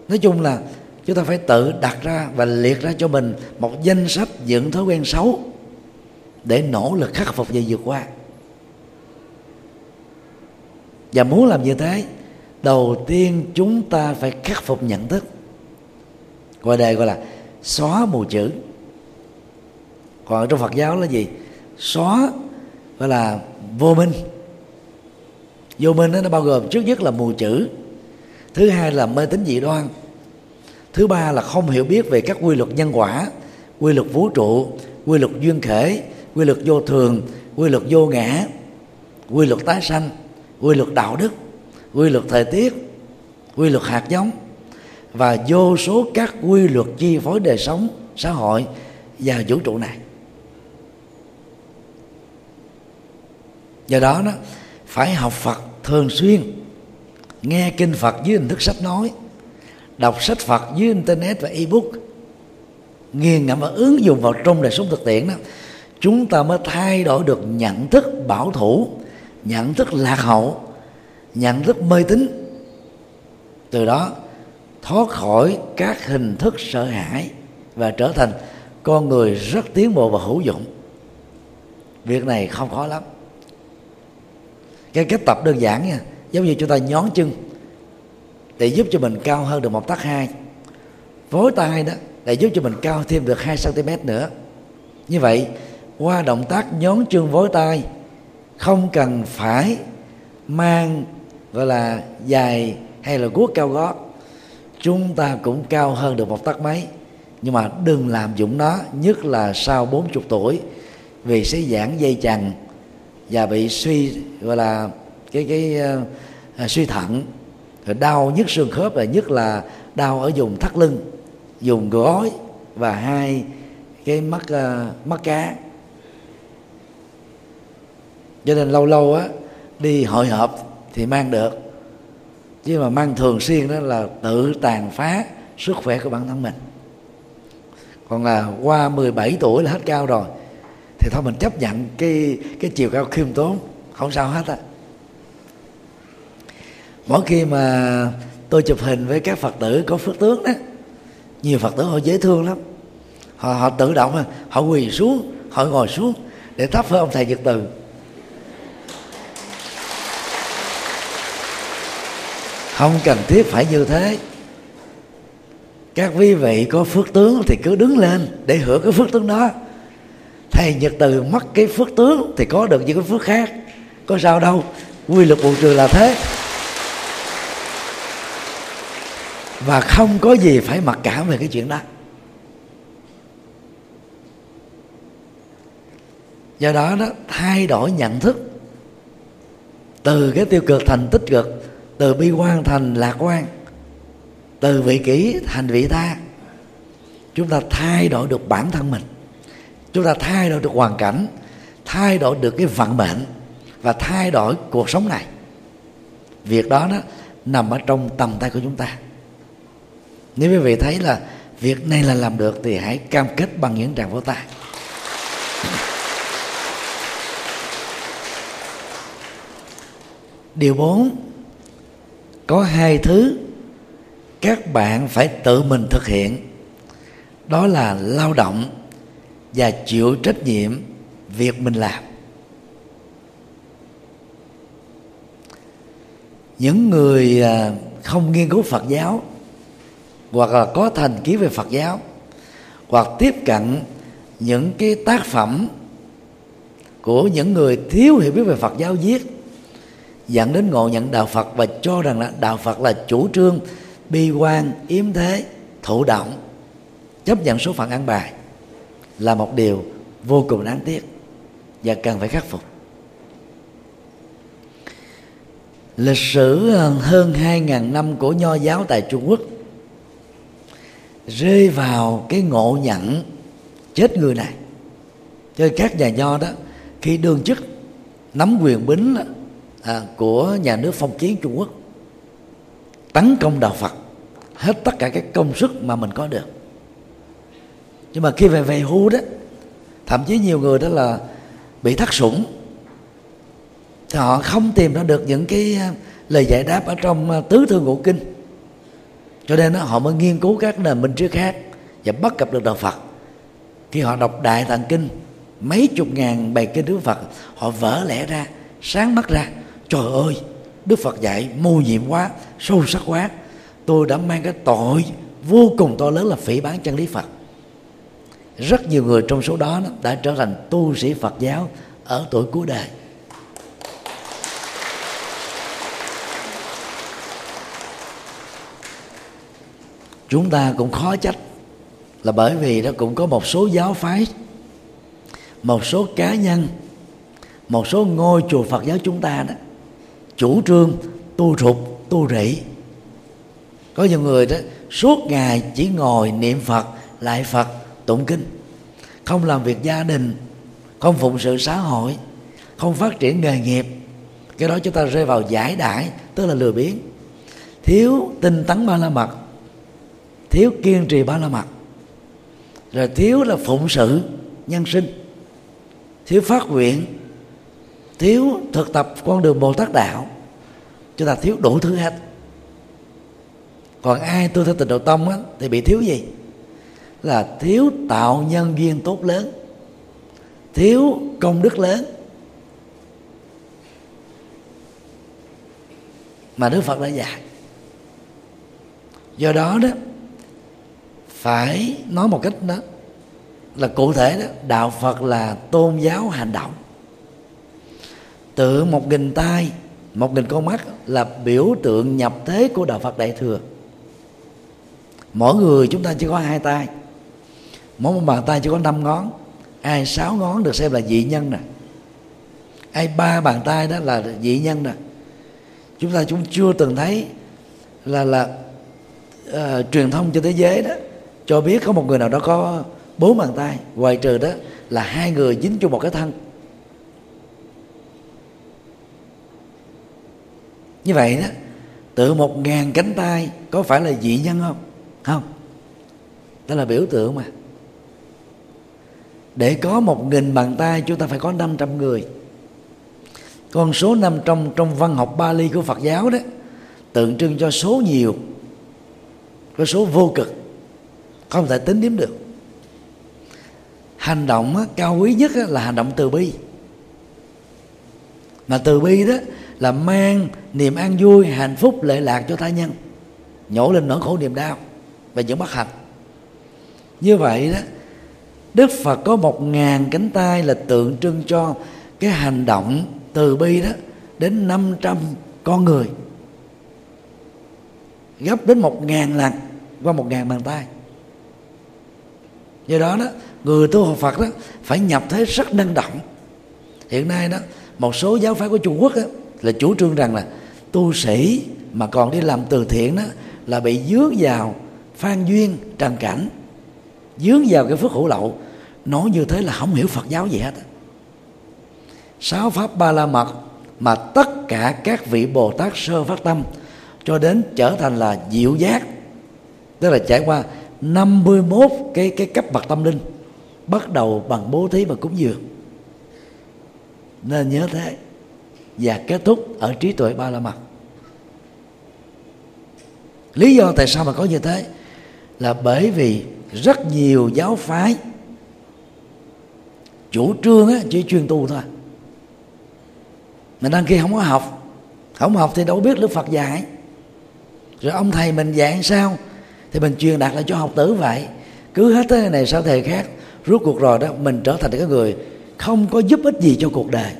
Nói chung là chúng ta phải tự đặt ra và liệt ra cho mình một danh sách những thói quen xấu để nỗ lực khắc phục và vượt qua. Và muốn làm như thế đầu tiên chúng ta phải khắc phục nhận thức. Gọi đề gọi là xóa mù chữ. Còn trong phật giáo là gì? Xóa gọi là vô minh. Vô minh đó, nó bao gồm trước nhất là mù chữ thứ hai là mê tín dị đoan thứ ba là không hiểu biết về các quy luật nhân quả quy luật vũ trụ quy luật duyên khể quy luật vô thường quy luật vô ngã quy luật tái sanh quy luật đạo đức quy luật thời tiết, quy luật hạt giống và vô số các quy luật chi phối đời sống, xã hội và vũ trụ này. Do đó đó, phải học phật thường xuyên, nghe kinh Phật dưới hình thức sách nói, đọc sách Phật dưới internet và ebook, nghiền ngẫm và ứng dụng vào trong đời sống thực tiễn đó, chúng ta mới thay đổi được nhận thức bảo thủ, nhận thức lạc hậu nhận thức mê tín. Từ đó, thoát khỏi các hình thức sợ hãi và trở thành con người rất tiến bộ và hữu dụng. Việc này không khó lắm. Cái cách tập đơn giản nha, giống như chúng ta nhón chân để giúp cho mình cao hơn được một tấc hai. Vối tay đó để giúp cho mình cao thêm được 2 cm nữa. Như vậy, qua động tác nhón chân vối tay, không cần phải mang gọi là dài hay là guốc cao gót. Chúng ta cũng cao hơn được một tấc mấy. Nhưng mà đừng làm dụng nó nhất là sau 40 tuổi. Vì sẽ giãn dây chằng và bị suy gọi là cái cái uh, suy thận. Rồi đau nhức xương khớp và nhất là đau ở vùng thắt lưng dùng gối và hai cái mắt uh, mắt cá. Cho nên lâu lâu á đi hội họp thì mang được. Chứ mà mang thường xuyên đó là tự tàn phá sức khỏe của bản thân mình. Còn là qua 17 tuổi là hết cao rồi, thì thôi mình chấp nhận cái cái chiều cao khiêm tốn, không sao hết á. Mỗi khi mà tôi chụp hình với các phật tử có phước tướng đó, nhiều phật tử họ dễ thương lắm. Họ họ tự động họ quỳ xuống, họ ngồi xuống để thắp với ông thầy nhật từ. Không cần thiết phải như thế. Các quý vị có phước tướng thì cứ đứng lên để hưởng cái phước tướng đó. Thầy nhật từ mất cái phước tướng thì có được những cái phước khác. Có sao đâu, quy luật bù trừ là thế. Và không có gì phải mặc cảm về cái chuyện đó. Do đó đó, thay đổi nhận thức từ cái tiêu cực thành tích cực từ bi quan thành lạc quan, từ vị kỷ thành vị tha chúng ta thay đổi được bản thân mình, chúng ta thay đổi được hoàn cảnh, thay đổi được cái vận mệnh và thay đổi cuộc sống này. Việc đó đó nằm ở trong tầm tay của chúng ta. Nếu quý vị thấy là việc này là làm được thì hãy cam kết bằng những tràng vỗ tay. Điều bốn có hai thứ các bạn phải tự mình thực hiện. Đó là lao động và chịu trách nhiệm việc mình làm. Những người à, không nghiên cứu phật giáo hoặc là có thành kiến về phật giáo hoặc tiếp cận những cái tác phẩm của những người thiếu hiểu biết về phật giáo viết dẫn đến ngộ nhận đạo phật và cho rằng là đạo phật là chủ trương, bi quan, yếm thế, thụ động. Chấp nhận số phận ăn bài là một điều vô cùng đáng tiếc và cần phải khắc phục. Lịch sử ờ, hơn 2.000 năm của nho giáo tại Trung Quốc rơi vào cái ngộ nhận chết người này. Cho các nhà nho đó, khi đương chức, nắm quyền bính à, của nhà nước phong kiến Trung Quốc. Tấn công đạo Phật. Hết tất cả các công sức mà mình có được. Nhưng mà khi về về hưu đó thậm chí nhiều người đó là bị thất sủng. Thì họ không tìm ra được những cái à, lời giải đáp ở trong à, tứ thư ngũ kinh. Cho nên đó, họ mới nghiên cứu các nền minh triết khác và bắt gặp được đạo Phật. Khi họ đọc đại tạng kinh mấy chục ngàn bài kinh Đức Phật họ vỡ lẽ ra sáng mắt ra trời ơi, đức phật dạy mô nhiệm quá, sâu sắc quá. Tôi đã mang cái tội vô cùng to lớn là phỉ bán chân lý phật. Rất nhiều người trong số đó đã trở thành tu sĩ phật giáo ở tuổi cuối đời. Chúng ta cũng khó trách là bởi vì nó cũng có một số giáo phái, một số cá nhân, một số ngôi chùa phật giáo chúng ta đó chủ trương tu rụt tu rỉ. Có nhiều người đó, suốt ngày chỉ ngồi niệm phật, lại phật, tụng kinh. Không làm việc gia đình, không phụng sự xã hội, không phát triển nghề nghiệp. Cái đó chúng ta rơi vào giải đãi, tức là lừa biến thiếu tinh tấn ba la mật, thiếu kiên trì ba la mật. Rồi thiếu là phụng sự nhân sinh, thiếu phát nguyện thiếu thực tập con đường bồ tát đạo chúng ta thiếu đủ thứ hết. Còn ai tu theo tịnh độ tông á, thì bị thiếu gì? Là thiếu tạo nhân duyên tốt lớn thiếu công đức lớn. Mà đức phật đã dạy. Do đó đó phải nói một cách đó là cụ thể đó đạo phật là tôn giáo hành động tự một nghìn tay một nghìn con mắt là biểu tượng nhập thế của đạo phật đại thừa. Mỗi người chúng ta chỉ có hai tay. Mỗi một bàn tay chỉ có năm ngón. Ai sáu ngón được xem là dị nhân nè. Ai ba bàn tay đó là dị nhân nè. Chúng ta chúng chưa từng thấy là là uh, truyền thông trên thế giới đó cho biết có một người nào đó có bốn bàn tay. Ngoài trừ đó là hai người dính chung một cái thân. Như vậy đó tự một ngàn cánh tay có phải là dị nhân không? Không. Đó là biểu tượng mà. Để có một nghìn bàn tay chúng ta phải có 500 người. Con số năm trong trong văn học Bali của Phật giáo đó tượng trưng cho số nhiều có số vô cực không thể tính đếm được. Hành động á, cao quý nhất á, là hành động từ bi. Mà từ bi đó là mang niềm an vui hạnh phúc lệ lạc cho tha nhân nhổ lên nỗi khổ niềm đau và những bất hạnh. Như vậy đó đức phật có một ngàn cánh tay là tượng trưng cho cái hành động từ bi đó đến 500 con người gấp đến một ngàn lần qua một ngàn bàn tay. Do đó đó người tu học Phật đó phải nhập thế rất năng động. Hiện nay đó một số giáo phái của Trung Quốc đó, là chủ trương rằng là tu sĩ mà còn đi làm từ thiện đó là bị dướng vào phan duyên trần cảnh. Dướng vào cái phước hữu lậu, nói như thế là không hiểu Phật giáo gì hết sáu pháp ba la mật mà tất cả các vị Bồ Tát sơ phát tâm cho đến trở thành là diệu giác, tức là trải qua 51 cái cái cấp bậc tâm linh, bắt đầu bằng bố thí và cúng dường. Nên nhớ thế và kết thúc ở trí tuệ ba la mật. Lý do tại sao mà có như thế là bởi vì rất nhiều giáo phái chủ trương á, chỉ chuyên tu thôi. Mình đăng ký không có học không học thì đâu biết đức phật dạy. Rồi ông thầy mình dạy sao? Thì mình truyền đạt lại cho học tử vậy. Cứ hết thế này sau thầy khác rốt cuộc rồi đó mình trở thành cái người không có giúp ích gì cho cuộc đời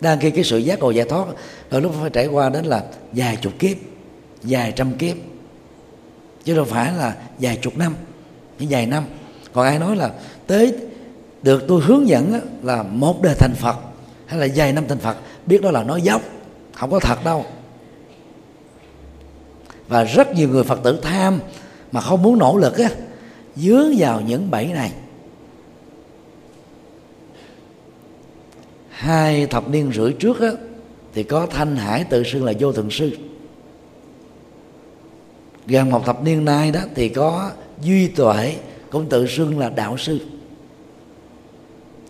đang khi cái sự giác ngộ giải thoát rồi lúc phải trải qua đến là vài chục kiếp, vài trăm kiếp, chứ đâu phải là vài chục năm những vài năm. Còn ai nói là tới được tôi hướng dẫn là một đời thành phật, hay là vài năm thành phật, biết đó là nói dốc, không có thật đâu. Và rất nhiều người phật tử tham mà không muốn nỗ lực á, dướng vào những bẫy này. Hai thập niên rưỡi trước á, thì có thanh hải tự xưng là vô thượng sư. Gần một thập niên nay đó thì có duy tuệ cũng tự xưng là đạo sư.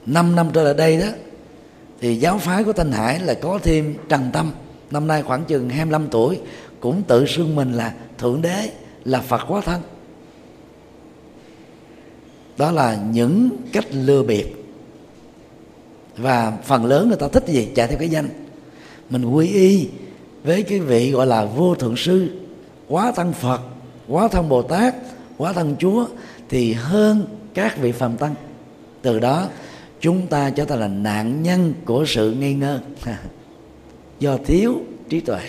Năm năm trở lại đây đó thì giáo phái của Thanh Hải là có thêm Trần Tâm. Năm nay khoảng chừng 25 tuổi cũng tự xưng mình là thượng đế là Phật quá thân. Đó là những cách lừa bịp và phần lớn người ta thích gì? Chạy theo cái danh. Mình quy y với cái vị gọi là vô thượng sư, quá tăng phật, quá thân bồ tát, quá thân chúa, thì hơn các vị phàm tăng. Từ đó, chúng ta trở thành là nạn nhân của sự ngây ngơ. Do thiếu trí tuệ.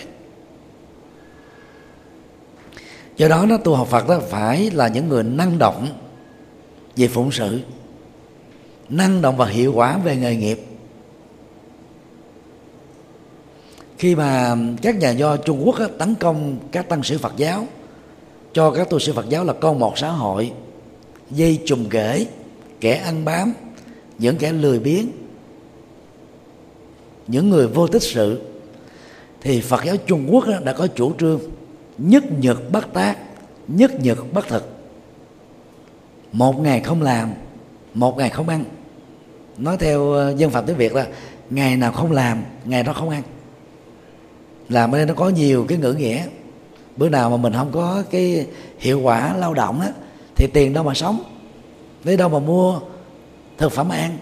Do đó, nó tu học phật đó phải là những người năng động về phụng sự năng động và hiệu quả về nghề nghiệp. Khi mà các nhà do Trung Quốc á, tấn công các tăng sĩ Phật giáo cho các tu sĩ Phật giáo là con một xã hội dây trùng ghế kẻ ăn bám những kẻ lười biếng những người vô tích sự thì Phật giáo Trung Quốc đã có chủ trương nhất nhật bất tác nhất nhật bất thực. Một ngày không làm một ngày không ăn nói theo ờ, dân phạm tiếng việt là ngày nào không làm, ngày đó không ăn. Làm ở đây nó có nhiều cái ngữ nghĩa. Bữa nào mà mình không có cái hiệu quả lao động á, thì tiền đâu mà sống, lấy đâu mà mua thực phẩm ăn.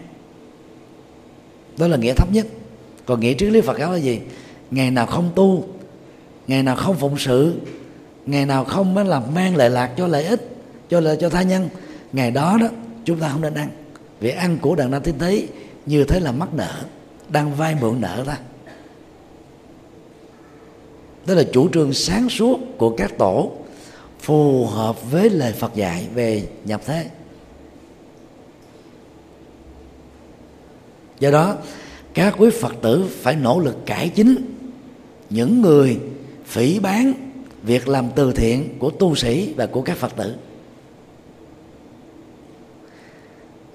Đó là nghĩa thấp nhất. Còn nghĩa triết lý phật giáo là gì? Ngày nào không tu, ngày nào không phụng sự, ngày nào không mới làm mang lợi lạc cho lợi ích, cho lợi, cho tha nhân, ngày đó đó, chúng ta không nên ăn vì ăn của đàn na thiên thế như thế là mắc nợ, đang vay mượn nợ ta. Đó là chủ trương sáng suốt của các tổ, phù hợp với lời Phật dạy về nhập thế. Do đó, các quý Phật tử phải nỗ lực cải chính những người phỉ bán việc làm từ thiện của tu sĩ và của các Phật tử.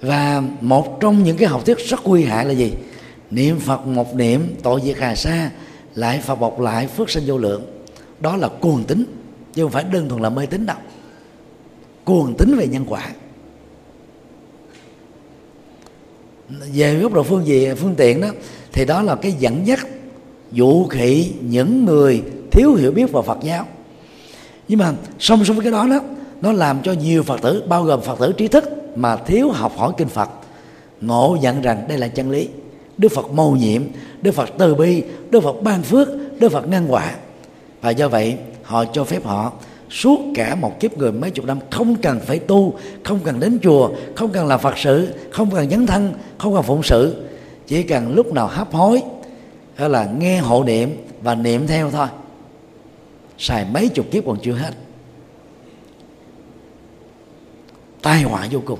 Và một trong những cái học thuyết rất nguy hại là gì? Niệm phật một niệm, tội diệt hà sa, lại phật bọc lại phước sinh vô lượng. Đó là cuồng tính chứ không phải đơn thuần là mê tín đâu. Cuồng tính về nhân quả. Về góc độ phương gì phương tiện đó, thì đó là cái dẫn dắt, dụ khị những người thiếu hiểu biết vào Phật giáo. Nhưng mà song song với cái đó đó, nó làm cho nhiều Phật tử, bao gồm Phật tử trí thức mà thiếu học hỏi kinh Phật. Ngộ nhận rằng đây là chân lý. Đức Phật mầu nhiệm, Đức Phật từ bi, Đức Phật ban phước, Đức Phật ngăn quả. Và do vậy, họ cho phép họ suốt cả một kiếp người mấy chục năm không cần phải tu, không cần đến chùa, không cần làm phật sự, không cần dấn thân, không cần phụng sự. Chỉ cần lúc nào hấp hối, hay là nghe hộ niệm và niệm theo thôi. Xài mấy chục kiếp còn chưa hết. Tai họa vô cùng.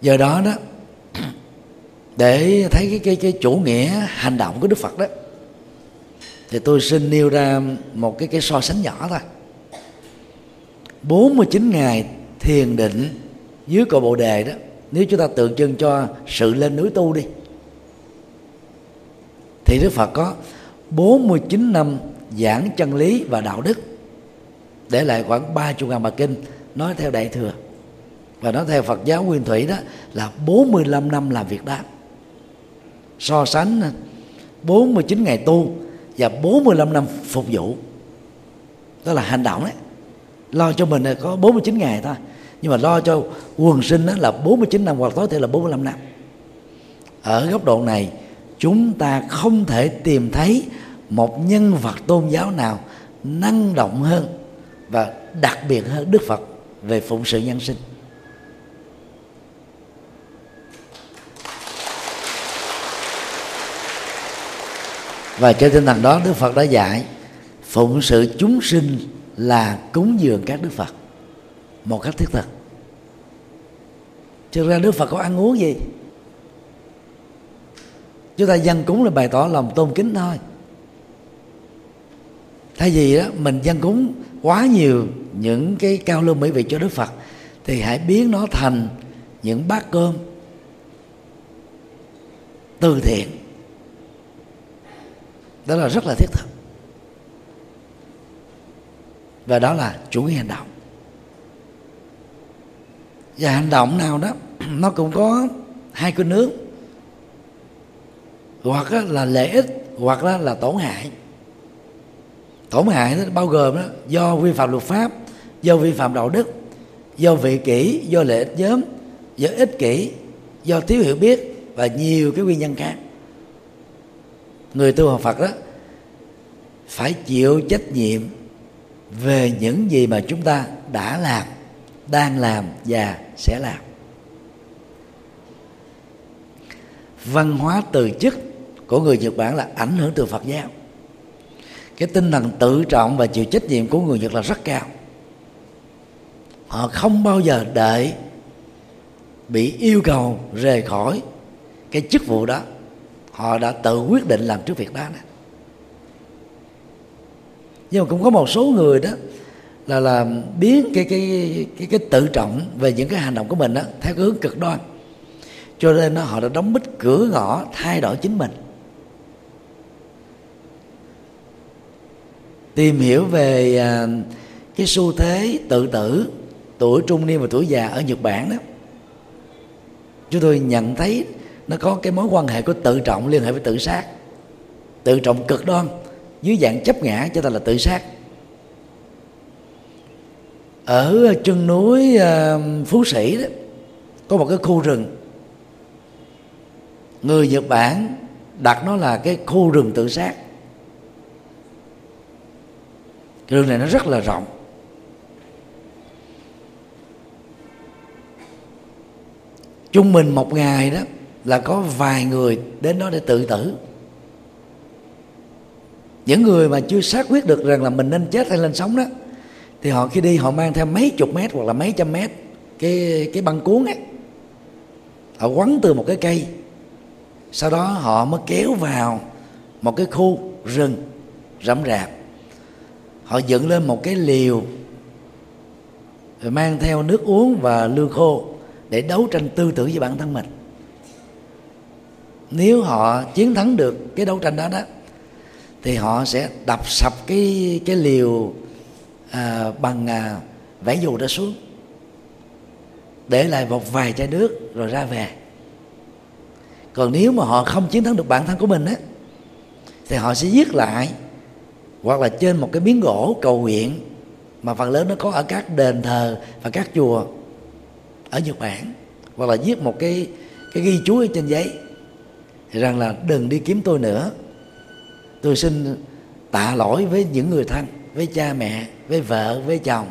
Giờ đó đó, để thấy cái cái cái chủ nghĩa hành động của Đức Phật đó, thì tôi xin nêu ra một cái cái so sánh nhỏ thôi. 49 ngày thiền định dưới cội bồ đề đó, nếu chúng ta tượng trưng cho sự lên núi tu đi, thì Đức Phật có 49 năm giảng chân lý và đạo đức để lại khoảng ba chục ngàn bài kinh, nói theo đại thừa. Và nói theo Phật giáo nguyên thủy đó, là 45 năm làm việc đó so sánh 49 ngày tu và 45 năm phục vụ. Đó là hành động đấy. Lo cho mình là có 49 ngày thôi. Nhưng mà lo cho quần sinh đó là 49 năm, hoặc tối thiểu là 45 năm. Ở góc độ này, chúng ta không thể tìm thấy một nhân vật tôn giáo nào năng động hơn và đặc biệt hơn Đức Phật về phụng sự nhân sinh. Và trên tinh thần đó, Đức Phật đã dạy, phụng sự chúng sinh là cúng dường các Đức Phật một cách thiết thực. Thực ra Đức Phật có ăn uống gì? Chúng ta dân cúng là bày tỏ lòng tôn kính thôi thay vì đó mình dân cúng quá nhiều những cái cao lương mỹ vị cho đức phật thì hãy biến nó thành những bát cơm từ thiện. Đó là rất là thiết thực. Và đó là chủ nghĩa hành động. Và hành động nào đó nó cũng có hai cái nước hoặc là lợi ích hoặc là, là tổn hại tổn hại đó bao gồm đó, do vi phạm luật pháp, do vi phạm đạo đức, do vị kỷ, do lợi ích nhóm, do ích kỷ, do thiếu hiểu biết và nhiều cái nguyên nhân khác. Người tu học Phật đó phải chịu trách nhiệm về những gì mà chúng ta đã làm, đang làm và sẽ làm. Văn hóa từ chức của người Nhật Bản là ảnh hưởng từ Phật giáo cái tinh thần tự trọng và chịu trách nhiệm của người Nhật là rất cao. Họ không bao giờ đợi bị yêu cầu rời khỏi cái chức vụ đó. Họ đã tự quyết định làm trước việc đó này. nhưng mà cũng có một số người đó là làm biến cái cái cái cái tự trọng về những cái hành động của mình đó theo cái hướng cực đoan. Cho nên nó họ đã đóng bít cửa ngõ, thay đổi chính mình. Tìm hiểu về à, cái xu thế tự tử tuổi trung niên và tuổi già ở Nhật Bản đó. Chúng tôi nhận thấy nó có cái mối quan hệ của tự trọng liên hệ với tự sát. Tự trọng cực đoan, dưới dạng chấp ngã cho ta là tự sát. Ở chân núi à, phú sĩ đó, có một cái khu rừng. Người nhật bản đặt nó là cái khu rừng tự sát cái đường này nó rất là rộng. Trung bình một ngày đó là có vài người đến đó để tự tử. Những người mà chưa xác quyết được rằng là mình nên chết hay lên sống đó, thì họ khi đi họ mang theo mấy chục mét hoặc là mấy trăm mét cái cái băng cuốn ấy. Họ quấn từ một cái cây. Sau đó họ mới kéo vào một cái khu rừng rậm rạp họ dựng lên một cái liều rồi mang theo nước uống và lương khô để đấu tranh tư tưởng với bản thân mình. Nếu họ chiến thắng được cái đấu tranh đó đó thì họ sẽ đập sập cái cái liều à, bằng à, vải dù đó xuống để lại một vài chai nước rồi ra về. Còn nếu mà họ không chiến thắng được bản thân của mình á thì họ sẽ giết lại hoặc là trên một cái miếng gỗ cầu nguyện, mà phần lớn nó có ở các đền thờ và các chùa ở Nhật Bản, hoặc là viết một cái cái ghi chú ở trên giấy. Rằng là đừng đi kiếm tôi nữa. Tôi xin tạ lỗi với những người thân, với cha mẹ, với vợ, với chồng,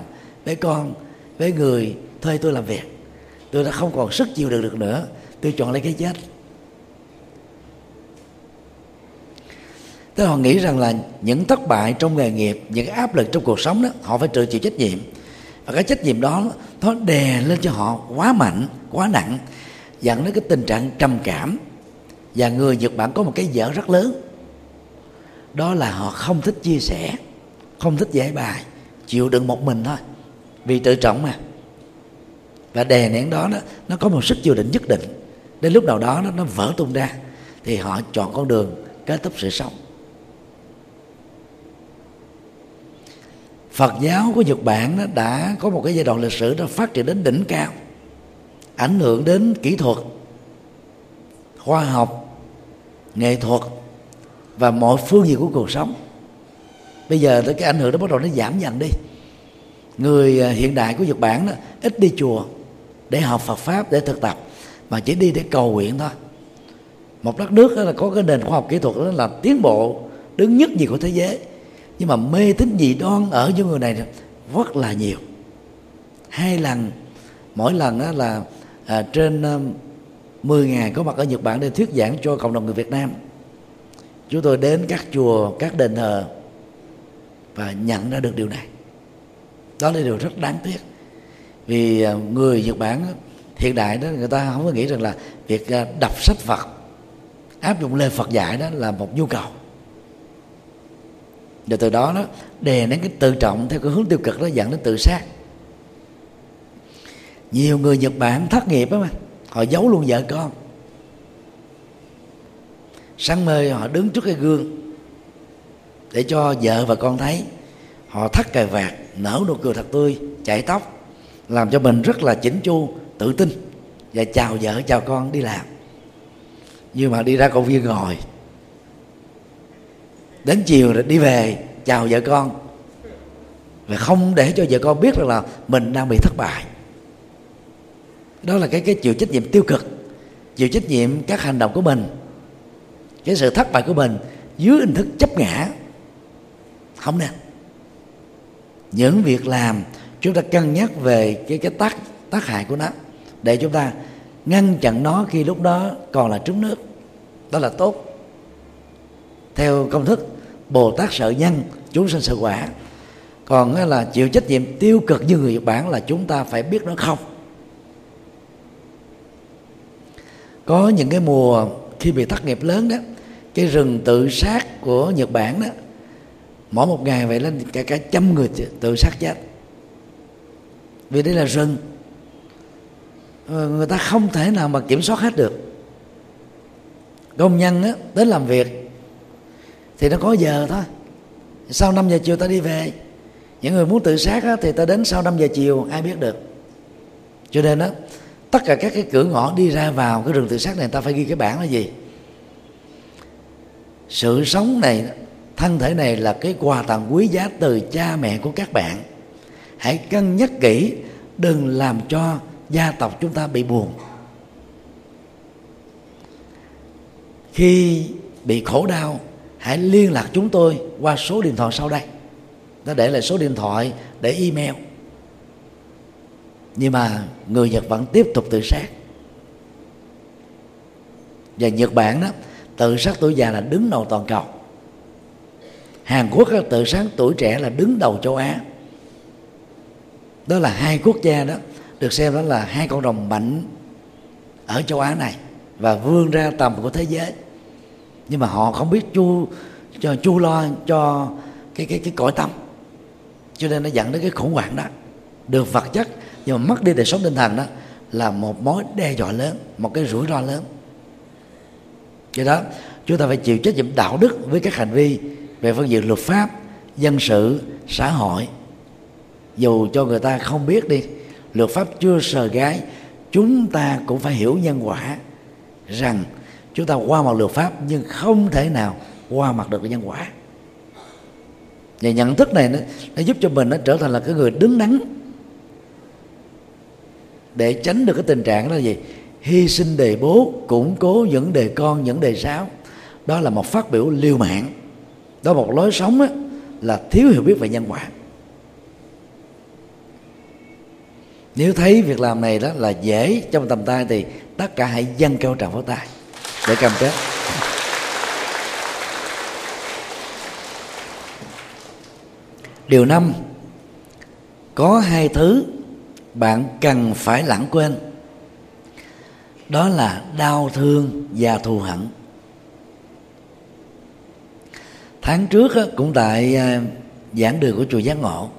với con, với người thuê tôi làm việc. Tôi đã không còn sức chịu đựng được nữa. Tôi chọn lấy cái chết. Thế họ nghĩ rằng là những thất bại trong nghề nghiệp, những áp lực trong cuộc sống đó, họ phải tự chịu trách nhiệm. Và cái trách nhiệm đó nó đè lên cho họ quá mạnh, quá nặng, dẫn đến cái tình trạng trầm cảm. Và người Nhật Bản có một cái dở rất lớn. Đó là họ không thích chia sẻ, không thích giải bài, chịu đựng một mình thôi. Vì tự trọng mà. Và đè nén đó, đó nó có một sức chịu đựng nhất định. Đến lúc nào đó nó, nó vỡ tung ra thì họ chọn con đường kết thúc sự sống Phật giáo của Nhật Bản đó đã có một cái giai đoạn lịch sử nó phát triển đến đỉnh cao, ảnh hưởng đến kỹ thuật, khoa học, nghệ thuật và mọi phương diện của cuộc sống. Bây giờ cái ảnh hưởng đó bắt đầu nó giảm dần đi. Người à, hiện đại của Nhật Bản đó ít đi chùa để học Phật pháp, để thực tập, mà chỉ đi để cầu nguyện thôi. Một đất nước đó là có cái nền khoa học kỹ thuật đó là tiến bộ đứng nhất gì của thế giới nhưng mà mê tín dị đoan ở những người này rất là nhiều. Hai lần mỗi lần đó là à, trên à, 10 ngày có mặt ở Nhật Bản để thuyết giảng cho cộng đồng người Việt Nam. Chúng tôi đến các chùa các đền thờ và nhận ra được điều này. Đó là điều rất đáng tiếc. Vì à, người Nhật Bản hiện đại đó người ta không có nghĩ rằng là việc à, đọc sách Phật áp dụng lời Phật dạy đó là một nhu cầu và từ đó nó đè nén cái tự trọng theo cái hướng tiêu cực đó, dẫn đến tự sát. Nhiều người nhật bản thất nghiệp á mà, họ giấu luôn vợ con. Sáng mơ họ đứng trước cái gương để cho vợ và con thấy. Họ thắt cài vạt, nở nụ cười thật tươi chạy tóc, làm cho mình rất là chỉnh chu, tự tin. Và chào vợ, chào con đi làm. Nhưng mà đi ra công viên ngồi đến chiều rồi đi về, chào vợ con. Và không để cho vợ con biết rằng là mình đang bị thất bại. Đó là cái cái chịu trách nhiệm tiêu cực, chịu trách nhiệm các hành động của mình. Cái sự thất bại của mình dưới hình thức chấp ngã. Không nè. Những việc làm chúng ta cân nhắc về cái cái tác tác hại của nó để chúng ta ngăn chặn nó khi lúc đó còn là trứng nước. Đó là tốt theo công thức bồ tát sợ nhân chúng sinh sợ quả. Còn là chịu trách nhiệm tiêu cực như người Nhật Bản là chúng ta phải biết nó không. Có những cái mùa khi bị thất nghiệp lớn đó cái rừng tự sát của Nhật Bản đó mỗi một ngày vậy lên cả cả trăm người tự sát chết. Vì đây là rừng. Ờ, người ta không thể nào mà kiểm soát hết được. Công nhân á, đến làm việc thì nó có giờ thôi. Sau 5 giờ chiều ta đi về. Những người muốn tự sát á, thì ta đến sau 5 giờ chiều ai biết được. Cho nên đó tất cả các cái cửa ngõ đi ra vào cái rừng tự sát này ta phải ghi cái bảng là gì? Sự sống này thân thể này là cái quà tặng quý giá từ cha mẹ của các bạn. Hãy cân nhắc kỹ đừng làm cho gia tộc chúng ta bị buồn. Khi bị khổ đau hãy liên lạc chúng tôi qua số điện thoại sau đây. Nó để lại số điện thoại để email. Nhưng mà người nhật vẫn tiếp tục tự sát. Và nhật bản đó tự sát tuổi già là đứng đầu toàn cầu. Hàn quốc đó, tự sát tuổi trẻ là đứng đầu châu á. Đó là hai quốc gia đó được xem đó là hai con rồng mạnh ở châu á này và vươn ra tầm của thế giới nhưng mà họ không biết chu, cho chu lo cho cái cái cái cõi tâm. Cho nên nó dẫn đến cái khủng hoảng đó. Được vật chất, nhưng mà mất đi đời sống tinh thần đó là một mối đe dọa lớn, một cái rủi ro lớn. Do đó, chúng ta phải chịu trách nhiệm đạo đức với các hành vi về phương diện luật pháp, dân sự, xã hội. Dù cho người ta không biết đi, luật pháp chưa sờ gái chúng ta cũng phải hiểu nhân quả rằng chúng ta qua mặt luật pháp nhưng không thể nào qua mặt được cái nhân quả. Và nhận thức này nó, nó giúp cho mình nó trở thành là cái người đứng đắn để tránh được cái tình trạng là gì? Hy sinh đề bố củng cố những đề con những đề sáo, đó là một phát biểu liều mạng. Đó một lối sống đó, là thiếu hiểu biết về nhân quả. Nếu thấy việc làm này đó là dễ trong tầm tay thì tất cả hãy dâng cao trào pháo tay để cam kết. Điều năm, có hai thứ bạn cần phải lãng quên. Đó là đau thương và thù hận. Tháng trước cũng tại à, giảng đường của chùa giác ngộ,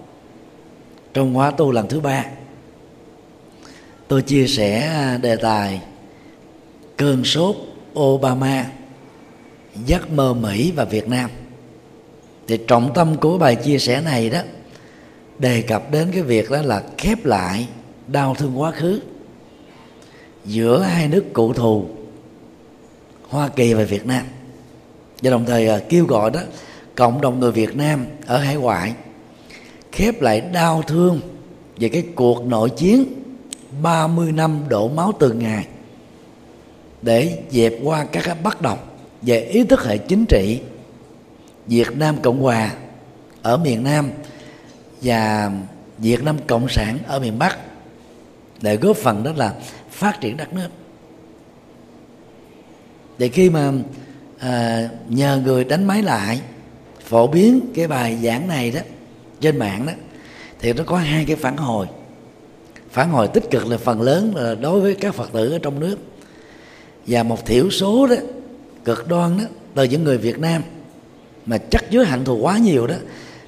trong khóa tu lần thứ ba, tôi chia sẻ à, đề tài cơn sốt Obama giấc mơ Mỹ và Việt Nam. Thì trọng tâm của bài chia sẻ này đó, đề cập đến cái việc đó là khép lại đau thương quá khứ giữa hai nước cụ thù, Hoa Kỳ và Việt Nam. Và đồng thời à, kêu gọi đó, cộng đồng người Việt Nam ở hải ngoại khép lại đau thương về cái cuộc nội chiến 30 năm đổ máu từng ngày để dẹp qua các bất đồng về ý thức hệ chính trị Việt Nam Cộng Hòa ở miền Nam và Việt Nam Cộng sản ở miền Bắc để góp phần đó là phát triển đất nước. Để khi mà à, nhờ người đánh máy lại phổ biến cái bài giảng này đó trên mạng đó thì nó có hai cái phản hồi. Phản hồi tích cực là phần lớn là đối với các phật tử ở trong nước và một thiểu số đó, cực đoan đó từ những người Việt Nam mà chắc chứa hạnh thù quá nhiều đó,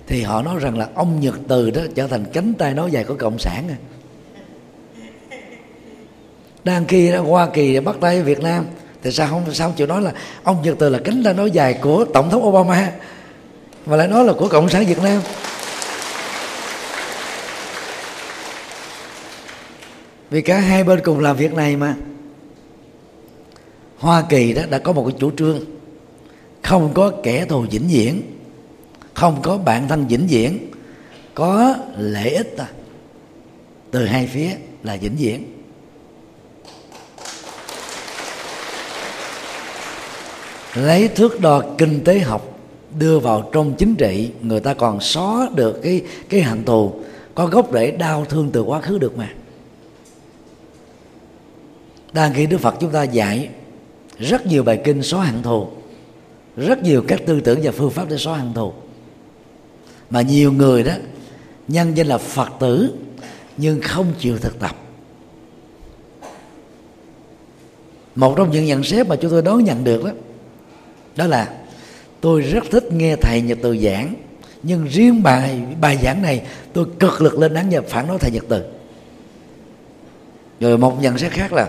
thì họ nói rằng là ông Nhật Từ đó trở thành cánh tay nói dài của cộng sản à. đang khi đó, Hoa Kỳ bắt tay Việt Nam, thì sao không, sao chịu nói là ông Nhật Từ là cánh tay nói dài của tổng thống Obama, mà lại nói là của cộng sản Việt Nam vì cả hai bên cùng làm việc này mà Hoa Kỳ đó đã có một cái chủ trương. Không có kẻ thù vĩnh viễn không có bạn thân vĩnh viễn có lợi ích à, từ hai phía là vĩnh viễn. Lấy thước đo kinh tế học đưa vào trong chính trị người ta còn xóa được cái cái hận thù có gốc rễ đau thương từ quá khứ được mà. Đang khi đức phật chúng ta dạy rất nhiều bài kinh xóa hận thù. Rất nhiều các tư tưởng và phương pháp để xóa hận thù. Mà nhiều người đó, nhân danh là phật tử, nhưng không chịu thực tập. Một trong những nhận xét mà chúng tôi đón nhận được đó đó là tôi rất thích nghe thầy nhật từ giảng, nhưng riêng bài bài giảng này tôi cực lực lên án và phản đối thầy nhật từ. Rồi một nhận xét khác là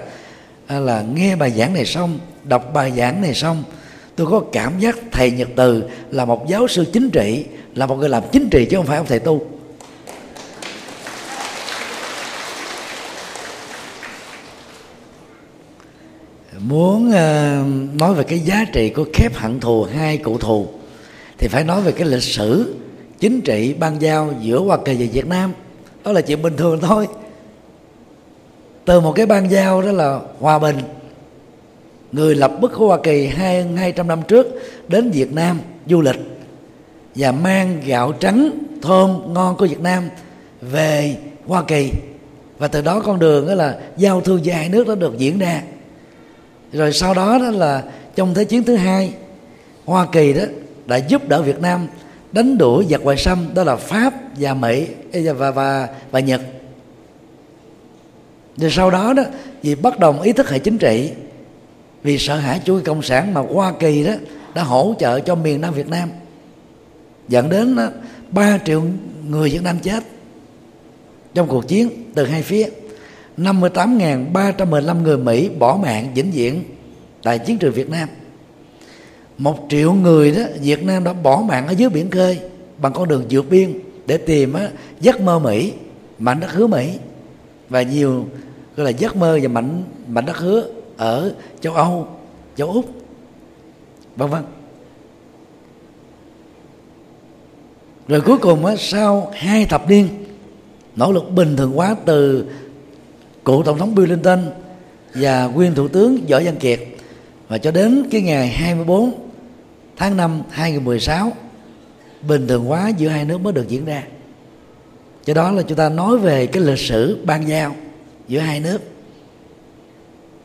À, là nghe bài giảng này xong đọc bài giảng này xong tôi có cảm giác thầy nhật từ là một giáo sư chính trị là một người làm chính trị chứ không phải ông thầy tu. Muốn uh, nói về cái giá trị của khép hận thù hai cụ thù thì phải nói về cái lịch sử chính trị ban giao giữa hoa kỳ và việt nam. Đó là chuyện bình thường thôi từ một cái ban giao đó là hòa bình. Người lập bức của Hoa Kỳ hai hai trăm năm trước đến Việt Nam du lịch và mang gạo trắng, thơm ngon của Việt Nam về Hoa Kỳ. Và từ đó con đường đó là giao thương giữa hai nước đó được diễn ra. Rồi sau đó đó là trong thế chiến thứ hai, Hoa Kỳ đó đã giúp đỡ Việt Nam đánh đuổi giặc ngoại xâm đó là Pháp và Mỹ và và và Nhật rồi sau đó đó vì bất đồng ý thức hệ chính trị vì sợ hãi chủ nghĩa cộng sản mà hoa kỳ đó đã hỗ trợ cho miền nam việt nam dẫn đến đó, 3 triệu người Việt Nam chết trong cuộc chiến từ hai phía. 58.315 người Mỹ bỏ mạng vĩnh viễn tại chiến trường Việt Nam. Một triệu người đó Việt Nam đã bỏ mạng ở dưới biển khơi bằng con đường vượt biên để tìm á, giấc mơ Mỹ mảnh đất hứa Mỹ và nhiều gọi là giấc mơ và mảnh mảnh đất hứa ở châu Âu châu Úc vân vân. Rồi cuối cùng á, sau hai thập niên nỗ lực bình thường hóa từ cựu tổng thống Bill Clinton và nguyên thủ tướng Võ Văn Kiệt và cho đến cái ngày 24 tháng 5 2016 bình thường hóa giữa hai nước mới được diễn ra cho đó là chúng ta nói về cái lịch sử ban giao giữa hai nước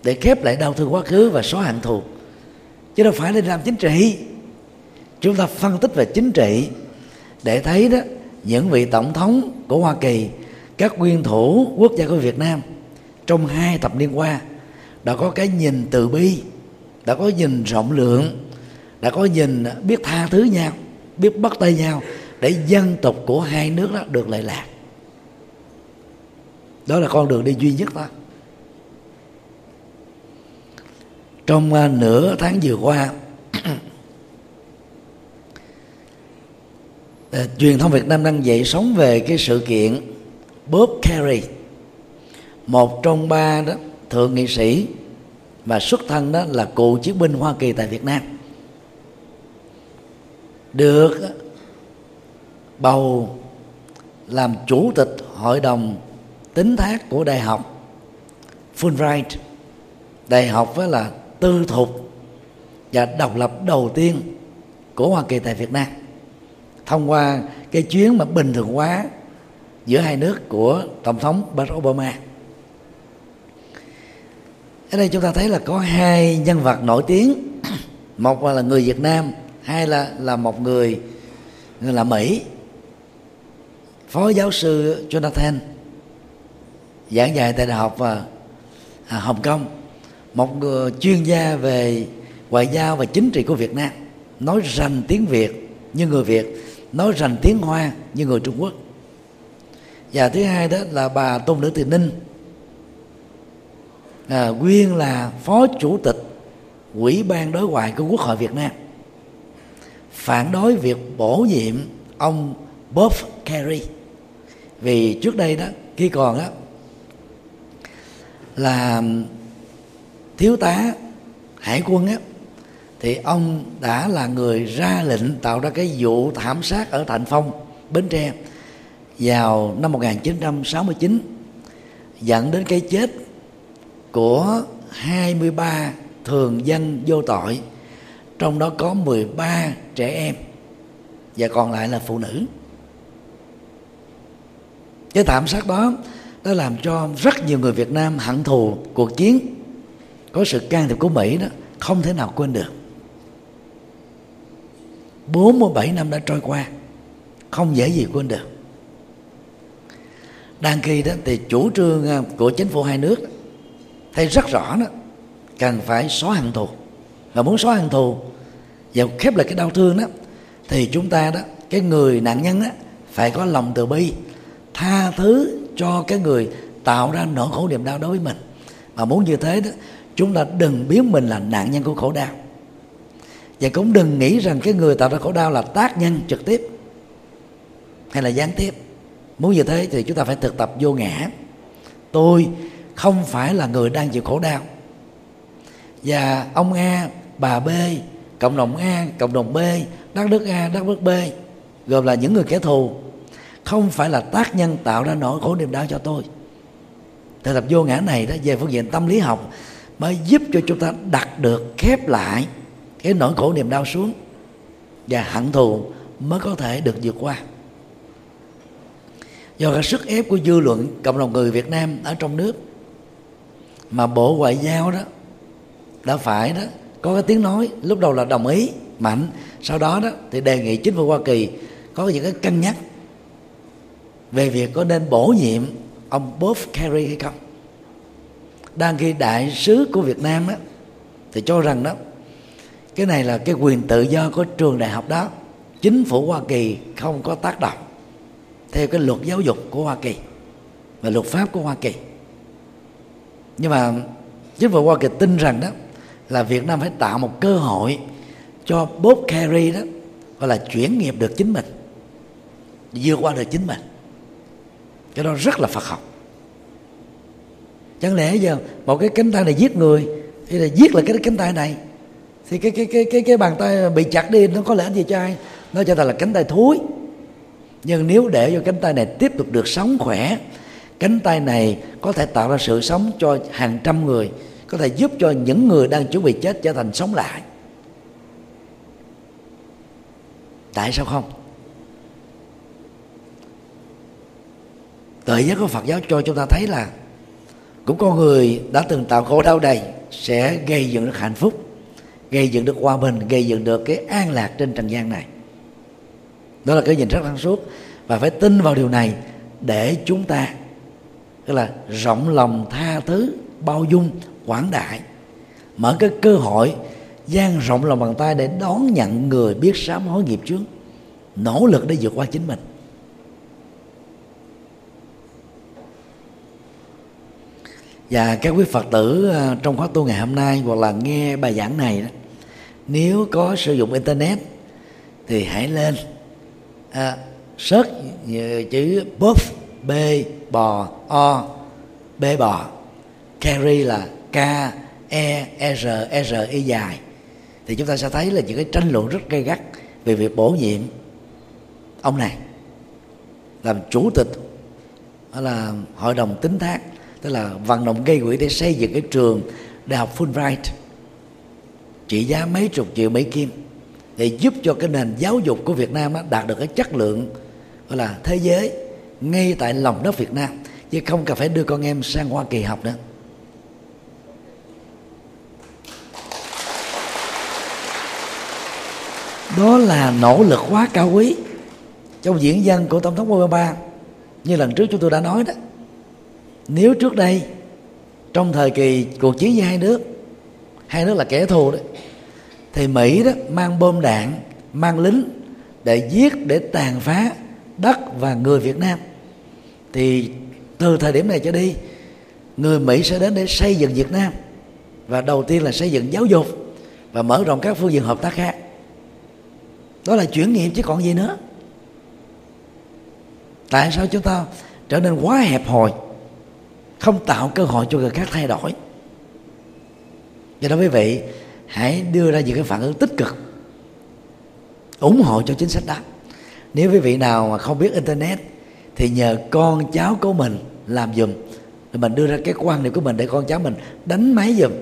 để khép lại đau thương quá khứ và xóa hận thù. Chứ đâu phải để làm chính trị. Chúng ta phân tích về chính trị để thấy đó, những vị tổng thống của Hoa Kỳ, các nguyên thủ quốc gia của Việt Nam trong hai thập niên qua đã có cái nhìn từ bi, đã có nhìn rộng lượng, đã có nhìn biết tha thứ nhau, biết bắt tay nhau để dân tộc của hai nước đó được lợi lạc đó là con đường đi duy nhất ta. trong uh, nửa tháng vừa qua uh, truyền thông Việt Nam đang dậy sóng về cái sự kiện Bob Carey, một trong ba đó thượng nghị sĩ và xuất thân đó là cựu chiến binh Hoa Kỳ tại Việt Nam được bầu làm chủ tịch hội đồng tính thác của đại học. Fulbright, đại học với là tư thục và độc lập đầu tiên của Hoa Kỳ tại Việt Nam. Thông qua cái chuyến mà bình thường hóa giữa hai nước của tổng thống Barack Obama. Ở đây chúng ta thấy là có hai nhân vật nổi tiếng. Một là người Việt Nam, hai là là một người người là Mỹ. Phó giáo sư Jonathan giảng dạy tại đại học và à, Hồng Kông. Một người chuyên gia về ngoại giao và chính trị của Việt Nam nói rành tiếng Việt như người Việt nói rành tiếng Hoa như người Trung Quốc. Và thứ hai đó là bà Tôn Nữ Từ Ninh à, nguyên là phó chủ tịch ủy ban đối ngoại của Quốc hội Việt Nam phản đối việc bổ nhiệm ông Bob Kerry vì trước đây đó khi còn á là thiếu tá hải quân á thì ông đã là người ra lệnh tạo ra cái vụ thảm sát ở Thạnh Phong, Bến Tre vào năm 1969 dẫn đến cái chết của 23 thường dân vô tội trong đó có 13 trẻ em và còn lại là phụ nữ. Cái thảm sát đó đã làm cho rất nhiều người Việt Nam hận thù cuộc chiến. Có sự can thiệp của Mỹ đó, không thể nào quên được. 47 năm đã trôi qua, không dễ gì quên được. Đang khi đó thì chủ trương à, của chính phủ hai nước thấy rất rõ đó, cần phải xóa hận thù. Và muốn xóa hận thù và khép lại cái đau thương đó, thì chúng ta đó, cái người nạn nhân đó, phải có lòng từ bi, tha thứ cho cái người tạo ra nỗi khổ niềm đau đối với mình. Mà muốn như thế đó, chúng ta đừng biến mình là nạn nhân của khổ đau. Và cũng đừng nghĩ rằng cái người tạo ra khổ đau là tác nhân trực tiếp hay là gián tiếp. Muốn như thế thì chúng ta phải thực tập vô ngã. Tôi không phải là người đang chịu khổ đau. Và ông a, bà b, cộng đồng a, cộng đồng b, đất nước a, đất nước b, gồm là những người kẻ thù không phải là tác nhân tạo ra nỗi khổ niềm đau cho tôi. Thực tập vô ngã này đó, về phương diện tâm lý học, mới giúp cho chúng ta đặt được, khép lại cái nỗi khổ niềm đau xuống và hận thù mới có thể được vượt qua. Do cái sức ép của dư luận cộng đồng người Việt Nam ở trong nước mà bộ ngoại giao đó đã phải đó có cái tiếng nói, lúc đầu là đồng ý, mạnh, sau đó đó thì đề nghị chính phủ Hoa Kỳ có những cái cân nhắc về việc có nên bổ nhiệm ông Bob Kerry hay không? Đang khi đại sứ của Việt Nam á, thì cho rằng đó cái này là cái quyền tự do của trường đại học đó. Chính phủ Hoa Kỳ không có tác động theo cái luật giáo dục của Hoa Kỳ và luật pháp của Hoa Kỳ. Nhưng mà chính phủ Hoa Kỳ tin rằng đó là Việt Nam phải tạo một cơ hội cho Bob Kerry đó gọi là chuyển nghiệp được chính mình vượt qua được chính mình cái đó rất là Phật học. Chẳng lẽ giờ một cái cánh tay này giết người, thì là giết lại cái cánh tay này? Thì cái cái cái cái cái bàn tay bị chặt đi, nó có lẽ gì cho ai? Nó cho ta là cánh tay thối. nhưng nếu để cho cánh tay này tiếp tục được sống khỏe, cánh tay này có thể tạo ra sự sống cho hàng trăm người, có thể giúp cho những người đang chuẩn bị chết trở thành sống lại. Tại sao không? Tự giác của phật giáo cho chúng ta thấy là cũng con người đã từng tạo khổ đau đầy sẽ gây dựng được hạnh phúc, gây dựng được hòa bình, gây dựng được cái an lạc trên trần gian này. Đó là cái nhìn rất sáng suốt và phải tin vào điều này để chúng ta, tức là rộng lòng tha thứ, bao dung, quảng đại, mở cái cơ hội dang rộng lòng bàn tay để đón nhận người biết sám hối nghiệp trước, nỗ lực để vượt qua chính mình. Và các quý phật tử ờ, trong khóa tu ngày hôm nay hoặc là nghe bài giảng này đó nếu có sử dụng internet thì hãy lên à, search chữ buff b bò o b bò. Carry là k e, e r e, r y dài. Thì chúng ta sẽ thấy là những cái tranh luận rất gay gắt về việc bổ nhiệm ông này làm chủ tịch là hội đồng tính thác tức là vận động gây quỹ để xây dựng cái trường đại học Fulbright. Trị giá mấy chục triệu Mỹ Kim để giúp cho cái nền giáo dục của Việt Nam đạt được cái chất lượng, gọi là, thế giới ngay tại lòng đất Việt Nam. Chứ không cần phải đưa con em sang Hoa Kỳ học nữa. Đó là nỗ lực quá cao quý trong diễn dân của tổng thống Obama. Như lần trước chúng tôi đã nói đó nếu trước đây, trong thời kỳ cuộc chiến với hai nước hai nước là kẻ thù đấy thì mỹ đó mang bom đạn, mang lính để giết, để tàn phá đất và người việt nam. Thì từ thời điểm này trở đi, người mỹ sẽ đến để xây dựng việt nam và đầu tiên là xây dựng giáo dục và mở rộng các phương diện hợp tác khác. Đó là chuyển nghiệm chứ còn gì nữa. Tại sao chúng ta trở nên quá hẹp hòi? Không tạo cơ hội cho người khác thay đổi. Do đó quý vị, hãy đưa ra những cái phản ứng tích cực, ủng hộ cho chính sách đó. Nếu quý vị nào mà không biết internet, thì nhờ con cháu của mình làm dùm rồi mình đưa ra cái quan điểm của mình để con cháu mình đánh máy dùm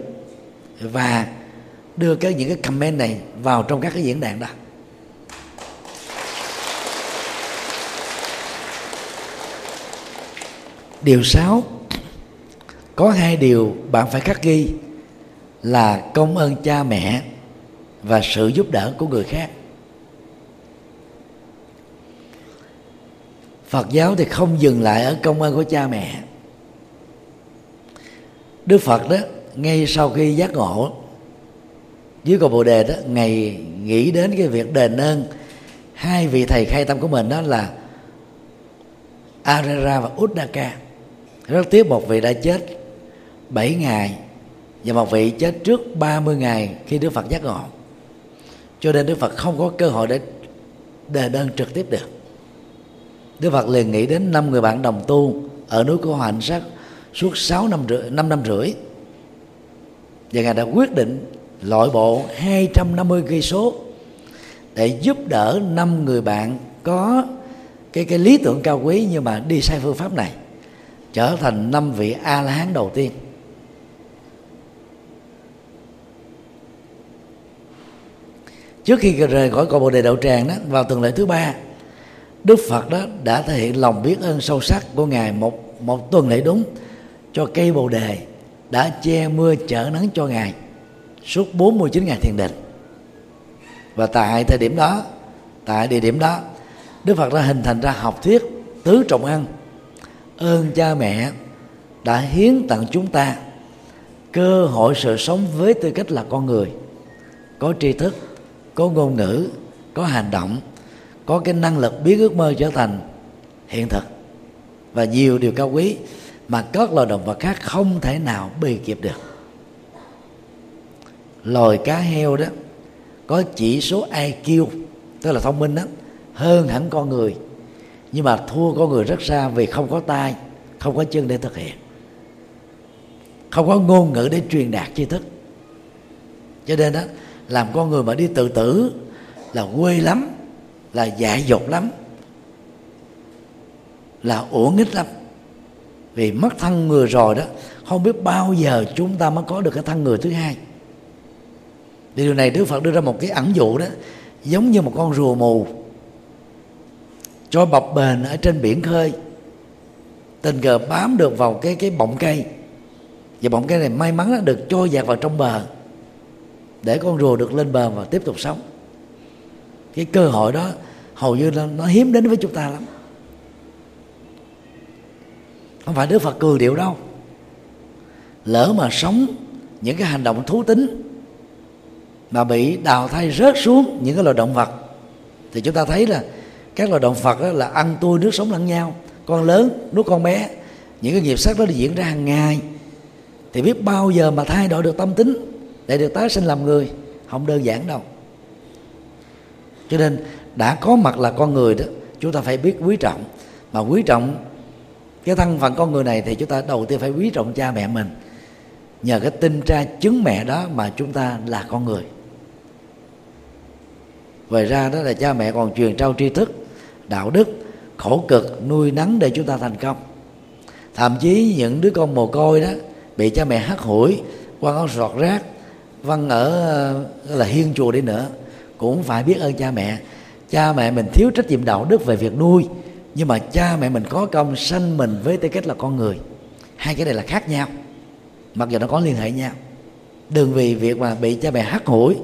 và đưa cái những cái comment này vào trong các cái diễn đàn đó. Điều 6 có hai điều bạn phải khắc ghi là công ơn cha mẹ và sự giúp đỡ của người khác. Phật giáo thì không dừng lại ở công ơn của cha mẹ. Đức phật đó, ngay sau khi giác ngộ, dưới cầu bồ đề đó ngày nghĩ đến cái việc đền ơn. Hai vị thầy khai tâm của mình đó là Arera và Uddaka rất tiếc một vị đã chết 7 ngày và một vị chết trước 30 ngày khi Đức Phật giác ngộ. Cho nên Đức Phật không có cơ hội để đề đơn trực tiếp được. Đức Phật liền nghĩ đến năm người bạn đồng tu ở núi Cô Hạnh sát suốt 6 năm rưỡi, 5 năm rưỡi. Và ngài đã quyết định loại bộ 250 cây số để giúp đỡ năm người bạn có cái cái lý tưởng cao quý nhưng mà đi sai phương pháp này trở thành năm vị a la hán đầu tiên. Trước khi rời khỏi cội bồ đề đậu tràng đó, vào tuần lễ thứ ba, đức phật đó đã thể hiện lòng biết ơn sâu sắc của ngài một một tuần lễ đúng cho cây bồ đề đã che mưa chở nắng cho ngài suốt 49 ngày thiền định. Và tại thời điểm đó, tại địa điểm đó, Đức Phật đã hình thành ra học thuyết tứ trọng ăn ơn cha mẹ đã hiến tặng chúng ta cơ hội sự sống với tư cách là con người, có tri thức có ngôn ngữ, có hành động, có cái năng lực biến ước mơ trở thành hiện thực. Và nhiều điều cao quý mà các loài động vật khác không thể nào bì kịp được. Loài cá heo đó có chỉ số IQ tức là thông minh đó, hơn hẳn con người. Nhưng mà thua con người rất xa vì không có tay, không có chân để thực hiện. Không có ngôn ngữ để truyền đạt tri thức. Cho nên đó làm con người mà đi tự tử là quê lắm, là dại dột lắm, là uổng ích lắm. Vì mất thân người rồi đó, không biết bao giờ chúng ta mới có được cái thân người thứ hai. Điều này đức phật đưa ra một cái ẩn dụ đó, giống như một con rùa mù, cho bập bền ở trên biển khơi. Tình cờ bám được vào cái cái bọng cây. Và bọng cây này may mắn được trôi dạt vào trong bờ để con rùa được lên bờ và tiếp tục sống. Cái cơ hội đó hầu như nó, nó hiếm đến với chúng ta lắm. Không phải đức phật cười điệu đâu. Lỡ mà sống những cái hành động thú tính mà bị đào thai rớt xuống những cái loài động vật thì chúng ta thấy là các loài động vật đó là ăn tươi nước sống lẫn nhau. Con lớn nuốt con bé những cái nghiệp sát đó diễn ra hàng ngày. Thì biết bao giờ mà thay đổi được tâm tính? Để được tái sinh làm người, không đơn giản đâu. Cho nên, đã có mặt là con người đó, chúng ta phải biết quý trọng. Mà quý trọng cái thân phận con người này thì chúng ta đầu tiên phải quý trọng cha mẹ mình. Nhờ cái tinh tra chứng mẹ đó mà chúng ta là con người. Ngoài ra đó là cha mẹ còn truyền trao tri thức, đạo đức, khổ cực, nuôi nắng để chúng ta thành công. Thậm chí những đứa con mồ côi đó bị cha mẹ hắt hủi, quăng áo sọt rác văn ở là hiên chùa đi nữa. Cũng phải biết ơn cha mẹ. Cha mẹ mình thiếu trách nhiệm đạo đức về việc nuôi, nhưng mà cha mẹ mình có công sanh mình với tư cách là con người. Hai cái này là khác nhau, mặc dù nó có liên hệ nhau. Đừng vì việc mà bị cha mẹ hắt hủi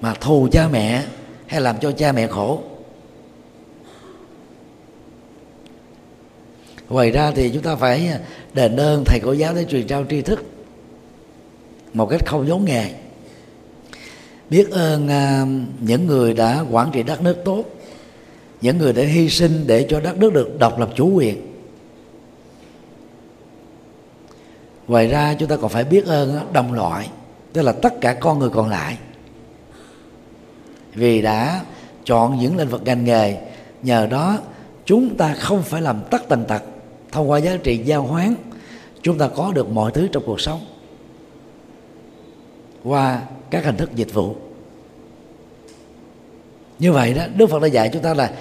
mà thù cha mẹ hay làm cho cha mẹ khổ. Ngoài ra thì chúng ta phải đền ơn thầy cô giáo để truyền trao tri thức một cách không giống nghề biết ơn à, những người đã quản trị đất nước tốt, những người đã hy sinh để cho đất nước được độc lập chủ quyền. Ngoài ra, chúng ta còn phải biết ơn đồng loại, tức là tất cả con người còn lại. Vì đã chọn những lĩnh vực ngành nghề, nhờ đó chúng ta không phải làm tất tần tật thông qua giá trị giao hoán. Chúng ta có được mọi thứ trong cuộc sống qua các hình thức dịch vụ như vậy đó, đức phật đã dạy chúng ta là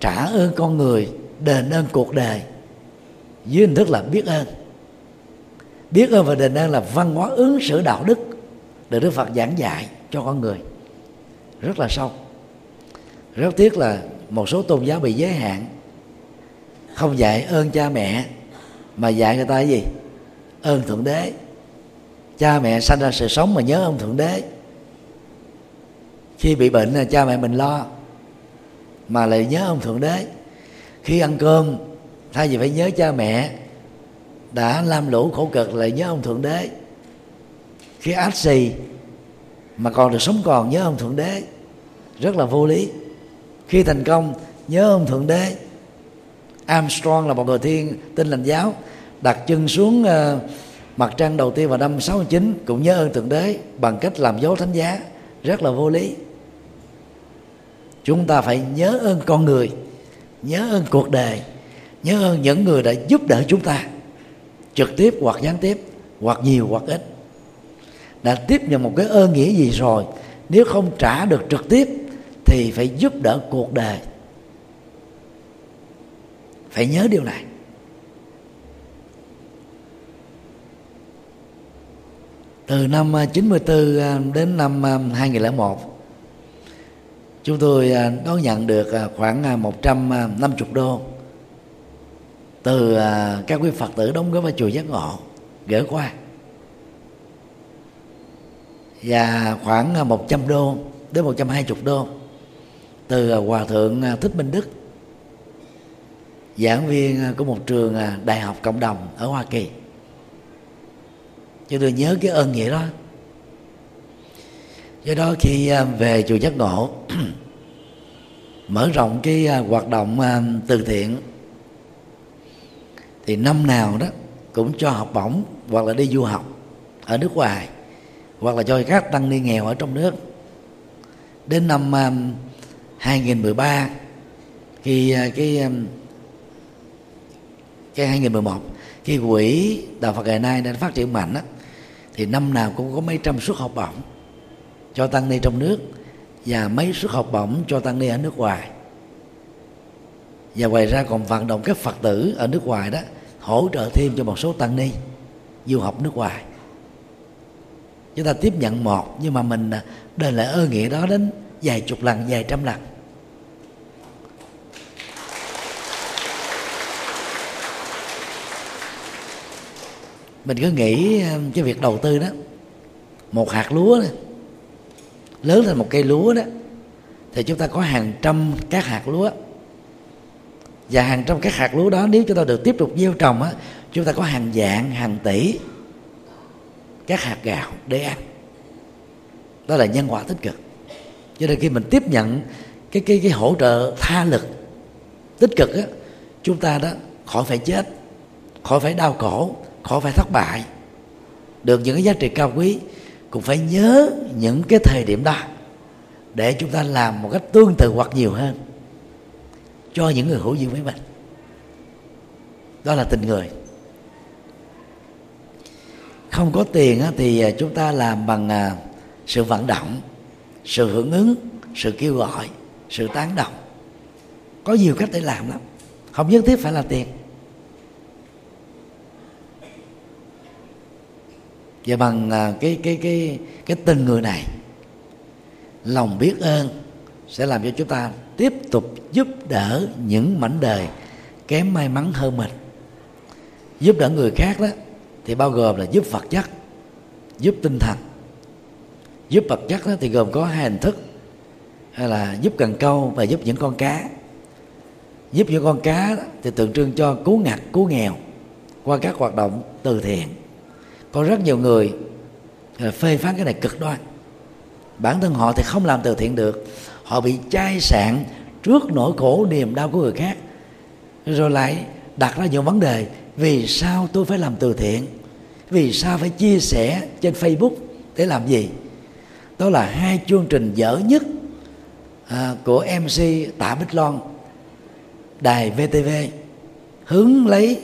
trả ơn con người, đền ơn cuộc đời dưới hình thức là biết ơn. Biết ơn và đền ơn là văn hóa ứng xử đạo đức được đức phật giảng dạy cho con người rất là sâu. Rất tiếc là một số tôn giáo bị giới hạn, không dạy ơn cha mẹ, mà dạy người ta cái gì? Ơn thượng đế. Cha mẹ sanh ra sự sống mà nhớ ông thượng đế khi bị bệnh là cha mẹ mình lo. Mà lại nhớ ông thượng đế. Khi ăn cơm thay vì phải nhớ cha mẹ đã lam lũ khổ cực lại nhớ ông thượng đế. Khi ách xì mà còn được sống còn nhớ ông thượng đế rất là vô lý. Khi thành công nhớ ông thượng đế. Armstrong là một người thiên tin lành giáo đặt chân xuống uh, mặt trăng đầu tiên vào năm 69 cũng nhớ ơn thượng đế bằng cách làm dấu thánh giá. Rất là vô lý chúng ta phải nhớ ơn con người, nhớ ơn cuộc đời, nhớ ơn những người đã giúp đỡ chúng ta, trực tiếp hoặc gián tiếp, hoặc nhiều hoặc ít. Đã tiếp nhận một cái ơn nghĩa gì rồi, nếu không trả được trực tiếp thì phải giúp đỡ cuộc đời. Phải nhớ điều này. Từ năm à, 94 à, đến năm à, 2001 chúng tôi à, đón nhận được à, khoảng à, 150 đô. Từ các quý Phật tử đóng góp vào chùa giác ngộ gửi qua. Và khoảng 100 đô đến 120 đô từ hòa thượng Thích Minh Đức, giảng viên của một trường đại học cộng đồng ở Hoa Kỳ. Chúng tôi nhớ cái ơn nghĩa đó do đó khi à, về chùa giác ngộ mở rộng cái à, hoạt động à, từ thiện thì năm nào đó cũng cho học bổng hoặc là đi du học ở nước ngoài hoặc là cho các tăng ni nghèo ở trong nước. Đến năm 2013 khi cái cái 2011 khi quỹ đạo Phật ngày nay đang phát triển mạnh á, thì năm nào cũng có mấy trăm suất học bổng cho tăng ni trong nước và mấy suất học bổng cho tăng ni ở nước ngoài. Và ngoài ra còn vận động các phật tử ở nước ngoài đó hỗ trợ thêm cho một số tăng ni du học nước ngoài. Chúng ta tiếp nhận một nhưng mà mình à, đền lại ơn nghĩa đó đến vài chục lần vài trăm lần. Mình cứ nghĩ à, cái việc đầu tư đó một hạt lúa này, lớn thành một cây lúa đó, thì chúng ta có hàng trăm các hạt lúa. Và hàng trăm các hạt lúa đó, nếu chúng ta được tiếp tục gieo trồng á, chúng ta có hàng dạng hàng tỷ các hạt gạo để ăn. Đó là nhân quả tích cực. Cho nên khi mình tiếp nhận cái cái cái hỗ trợ tha lực tích cực á, chúng ta đó khỏi phải chết, khỏi phải đau khổ, khỏi phải thất bại. Được những cái giá trị cao quý cũng phải nhớ những cái thời điểm đó để chúng ta làm một cách tương tự hoặc nhiều hơn cho những người hữu duyên với mình. Đó là tình người. Không có tiền thì à, chúng ta làm bằng à, sự vận động, sự hưởng ứng, sự kêu gọi, sự tán động có nhiều cách để làm lắm. Không nhất thiết phải là tiền. Và bằng à, cái cái cái cái tình người này lòng biết ơn sẽ làm cho chúng ta tiếp tục giúp đỡ những mảnh đời kém may mắn hơn mình. Giúp đỡ người khác đó thì bao gồm là giúp vật chất giúp tinh thần. Giúp vật chất đó thì gồm có hai hình thức hay là giúp cần câu và giúp những con cá. Giúp những con cá đó, thì tượng trưng cho cứu ngặt cứu nghèo qua các hoạt động từ thiện có rất nhiều người à, phê phán cái này cực đoan. Bản thân họ thì không làm từ thiện được. Họ bị chai sạn trước nỗi khổ niềm đau của người khác. Rồi lại đặt ra nhiều vấn đề vì sao tôi phải làm từ thiện? Vì sao phải chia sẻ trên facebook để làm gì? Đó là hai chương trình dở nhất à, của mc tạ bích loan đài vtv hướng lấy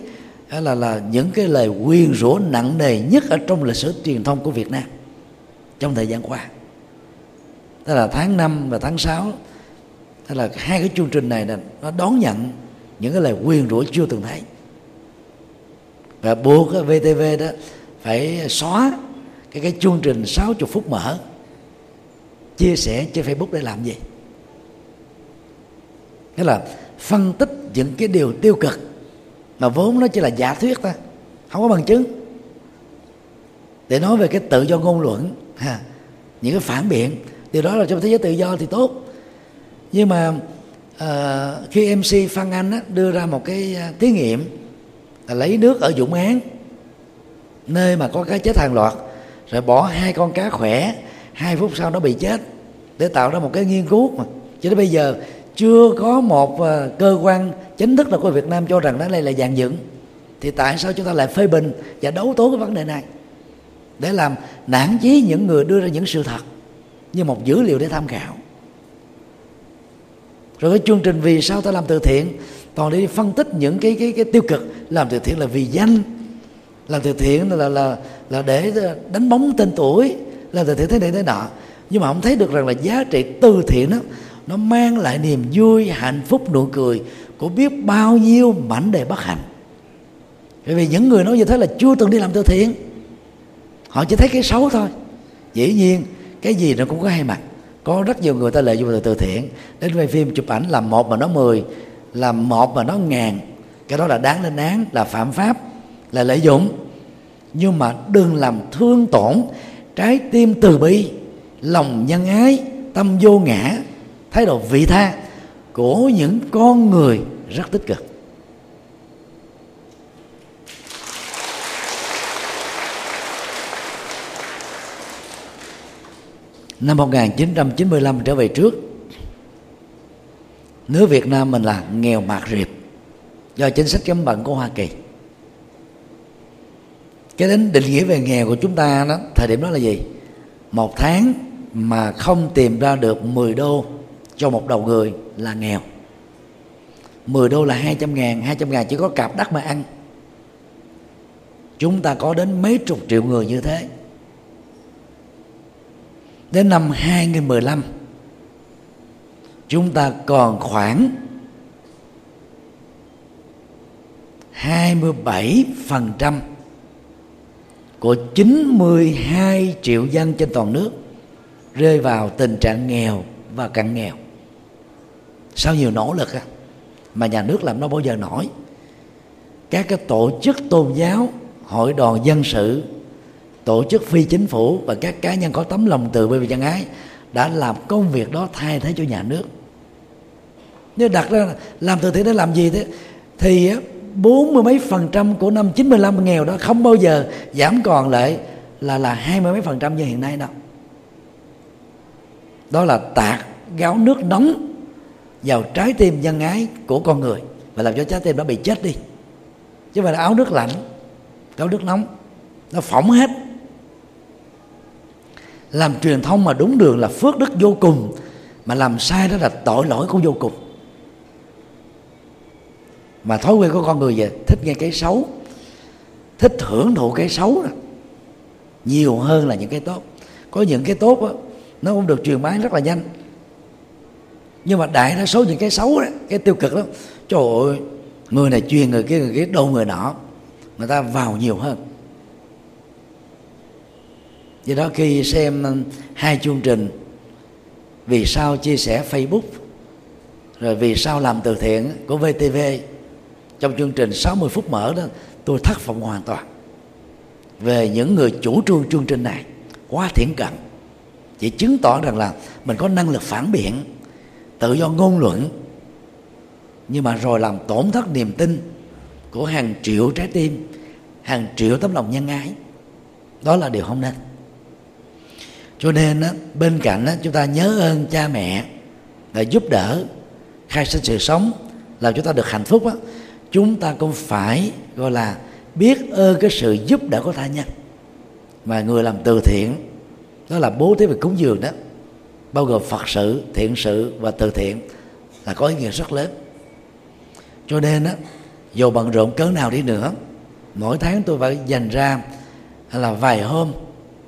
là là những cái lời quyên rủa nặng nề nhất ở trong lịch sử truyền thông của Việt Nam trong thời gian qua. Tức là tháng 5 và tháng 6 tức là hai cái chương trình này là nó đón nhận những cái lời quyên rủa chưa từng thấy. Và buộc VTV đó phải xóa cái cái chương trình 60 phút mở, chia sẻ trên Facebook để làm gì? Nghĩa là phân tích những cái điều tiêu cực mà vốn nó chỉ là giả thuyết ta, không có bằng chứng. Để nói về cái tự do ngôn luận ha, những cái phản biện điều đó là trong thế giới tự do thì tốt. Nhưng mà uh, khi mc phan anh á, đưa ra một cái ờ, thí nghiệm là lấy nước ở dũng án nơi mà có cá chết hàng loạt rồi bỏ hai con cá khỏe hai phút sau nó bị chết để tạo ra một cái nghiên cứu. Mà cho đến bây giờ chưa có một ờ, cơ quan chính thức nào của Việt Nam cho rằng đó đây là dạng dựng. Thì tại sao chúng ta lại phê bình và đấu tố cái vấn đề này? Để làm nản chí những người đưa ra những sự thật như một dữ liệu để tham khảo. Rồi cái chương trình vì sao ta làm từ thiện? Toàn đi phân tích những cái cái cái tiêu cực, làm từ thiện là vì danh, làm từ thiện là là là để đánh bóng tên tuổi, làm từ thiện thế này thế nọ. Nhưng mà không thấy được rằng là giá trị từ thiện đó nó mang lại niềm vui, hạnh phúc, nụ cười của biết bao nhiêu mảnh đề bất hạnh. Bởi vì những người nói như thế là chưa từng đi làm từ thiện. Họ chỉ thấy cái xấu thôi. Dĩ nhiên, cái gì nó cũng có hai mặt. Có rất nhiều người ta lợi dụng từ từ thiện. Đến quay phim chụp ảnh làm một mà nó mười, làm một mà nó ngàn. Cái đó là đáng lên án, là phạm pháp, là lợi dụng. Nhưng mà đừng làm thương tổn trái tim từ bi, lòng nhân ái, tâm vô ngã thái độ vị tha của những con người rất tích cực. Năm 1995 trở về trước, nước Việt Nam mình là nghèo mạt riệp do chính sách cấm vận của Hoa Kỳ. Cái đến định nghĩa về nghèo của chúng ta đó, thời điểm đó là gì? Một tháng mà không tìm ra được 10 đô cho một đầu người là nghèo. 10 đô là 200 ngàn 200 ngàn chỉ có cạp đất mà ăn. Chúng ta có đến mấy chục triệu người như thế. Đến năm 2015 chúng ta còn khoảng 27% của 92 triệu dân trên toàn nước rơi vào tình trạng nghèo và cận nghèo sau nhiều nỗ lực à, mà nhà nước làm nó bao giờ nổi. Các cái tổ chức tôn giáo hội đoàn dân sự tổ chức phi chính phủ và các cá nhân có tấm lòng từ bi và nhân ái đã làm công việc đó thay thế cho nhà nước. Nếu đặt ra làm từ thiện để làm gì thế? Thì bốn mươi mấy phần trăm của năm 95 nghèo đó không bao giờ giảm còn lại là là hai mươi mấy phần trăm như hiện nay đâu. Đó là tạc gáo nước nóng vào trái tim nhân ái của con người và làm cho trái tim nó bị chết đi. Chứ phải là áo nước lạnh áo nước nóng nó phỏng hết. Làm truyền thông mà đúng đường là phước đức vô cùng mà làm sai đó là tội lỗi cũng vô cùng. Mà thói quen của con người về thích nghe cái xấu thích hưởng thụ cái xấu đó nhiều hơn là những cái tốt. Có những cái tốt đó, nó cũng được truyền bá rất là nhanh nhưng mà đại đa số những cái xấu đó, cái tiêu cực đó, trời ơi, người này truyền người kia người kia đâu người nọ, người ta vào nhiều hơn. Do đó khi xem ừ, hai chương trình, vì sao chia sẻ facebook, rồi vì sao làm từ thiện của VTV trong chương trình 60 phút mở đó, tôi thất vọng hoàn toàn về những người chủ trương chương trình này quá thiển cận. Chỉ chứng tỏ rằng là mình có năng lực phản biện tự do ngôn luận. Nhưng mà rồi làm tổn thất niềm tin của hàng triệu trái tim hàng triệu tấm lòng nhân ái. Đó là điều không nên. Cho nên á, bên cạnh á, chúng ta nhớ ơn cha mẹ để giúp đỡ khai sinh sự sống làm chúng ta được hạnh phúc á, chúng ta cũng phải gọi là biết ơn cái sự giúp đỡ của tha nhân. Mà người làm từ thiện đó là bố thí và cúng dường đó bao gồm phật sự thiện sự và từ thiện là có ý nghĩa rất lớn. Cho nên á dù bận rộn cớ nào đi nữa mỗi tháng tôi phải dành ra là vài hôm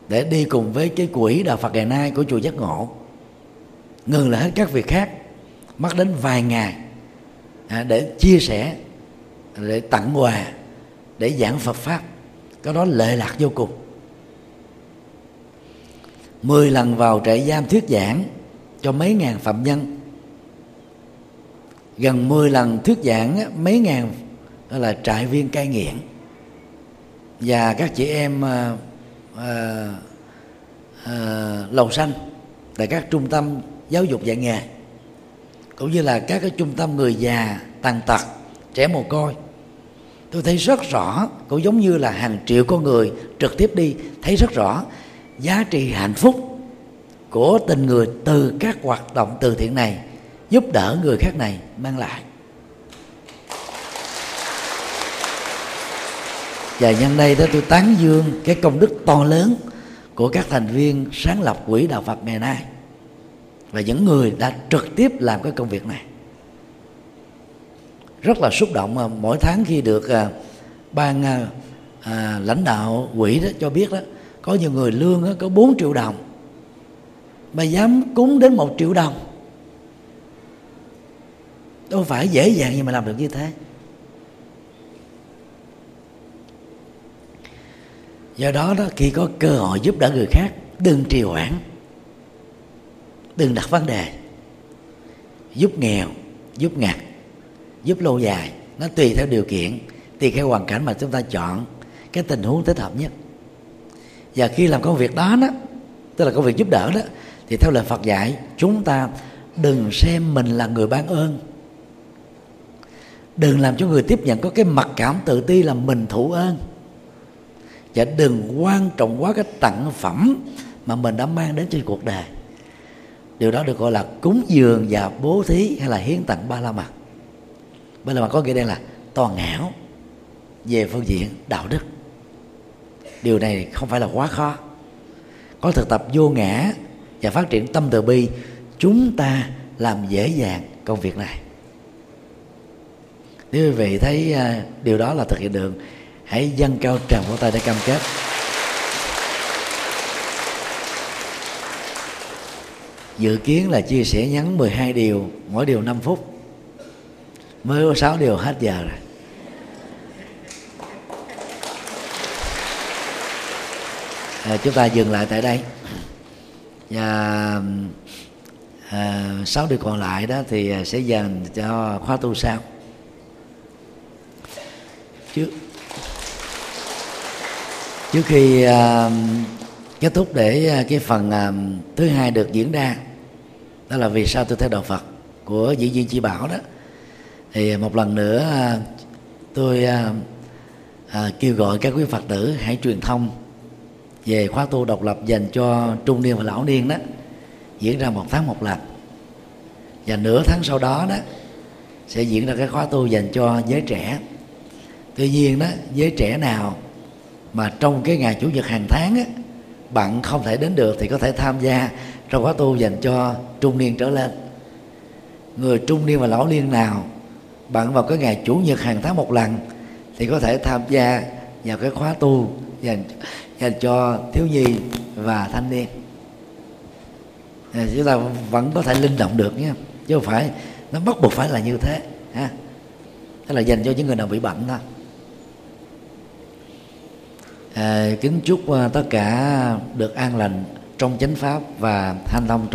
để đi cùng với cái quỹ đạo Phật ngày nay của chùa Giác Ngộ. Ngừng lại hết các việc khác mất đến vài ngày à, để chia sẻ để tặng quà để giảng Phật pháp. Cái đó lệ lạc vô cùng mười lần vào trại giam thuyết giảng cho mấy ngàn phạm nhân. Gần 10 lần thuyết giảng mấy ngàn là trại viên cai nghiện. Và các chị em à, à, à, lầu xanh tại các trung tâm giáo dục dạy nghề cũng như là các cái trung tâm người già tàn tật trẻ mồ côi tôi thấy rất rõ cũng giống như là hàng triệu con người trực tiếp đi thấy rất rõ giá trị hạnh phúc của tình người từ các hoạt động từ thiện này giúp đỡ người khác này mang lại. Và nhân đây đó tôi tán dương cái công đức to lớn của các thành viên sáng lập quỹ đạo Phật ngày nay. Và những người đã trực tiếp làm cái công việc này. Rất là xúc động mà mỗi tháng khi được à, ban à, à, lãnh đạo quỹ đó cho biết đó có nhiều người lương đó, có 4 triệu đồng. Mà dám cúng đến một triệu đồng. Đâu phải dễ dàng gì mà làm được như thế. Do đó đó khi có cơ hội giúp đỡ người khác đừng trì hoãn. Đừng đặt vấn đề. Giúp nghèo giúp ngặt giúp lâu dài nó tùy theo điều kiện tùy theo hoàn cảnh mà chúng ta chọn cái tình huống thích hợp nhất và khi làm công việc đó đó, tức là công việc giúp đỡ đó, thì theo lời Phật dạy, chúng ta đừng xem mình là người ban ơn. Đừng làm cho người tiếp nhận có cái mặc cảm tự ti là mình thụ ơn. Và đừng quan trọng quá cái tặng phẩm mà mình đã mang đến trên cuộc đời. Điều đó được gọi là cúng dường và bố thí hay là hiến tặng ba la mật ba la mật có nghĩa đây là toàn hảo về phương diện đạo đức điều này không phải là quá khó. Có thực tập vô ngã và phát triển tâm từ bi chúng ta làm dễ dàng công việc này. Nếu quý vị thấy uh, điều đó là thực hiện được hãy dâng cao tràng vỗ tay để cam kết. Dự kiến là chia sẻ ngắn 12 điều mỗi điều 5 phút. Mới có 6 điều hết giờ rồi. À, chúng ta dừng lại tại đây. Và à, điều còn lại đó thì ờ, sẽ dành cho khóa tu sau. Trước trước khi à, kết thúc để cái phần à, thứ hai được diễn ra đó là vì sao tôi theo đạo Phật của diễn viên chi bảo đó. Thì một lần nữa tôi à, à, kêu gọi các quý Phật tử hãy truyền thông về khóa tu độc lập dành cho trung niên và lão niên đó diễn ra một tháng một lần. Và nửa tháng sau đó đó sẽ diễn ra cái khóa tu dành cho giới trẻ. Tuy nhiên đó giới trẻ nào mà trong cái ngày chủ nhật hàng tháng á, bạn không thể đến được thì có thể tham gia trong khóa tu dành cho trung niên trở lên. Người trung niên và lão niên nào bạn vào cái ngày chủ nhật hàng tháng một lần thì có thể tham gia vào cái khóa tu dành dành cho thiếu nhi và thanh niên. À, chúng ta vẫn có thể linh động được nhé chứ không phải nó bắt buộc phải là như thế ha. Tức là dành cho những người nào bị bệnh thôi. À, kính chúc ờ, tất cả được an lành trong chánh pháp và thanh thông trong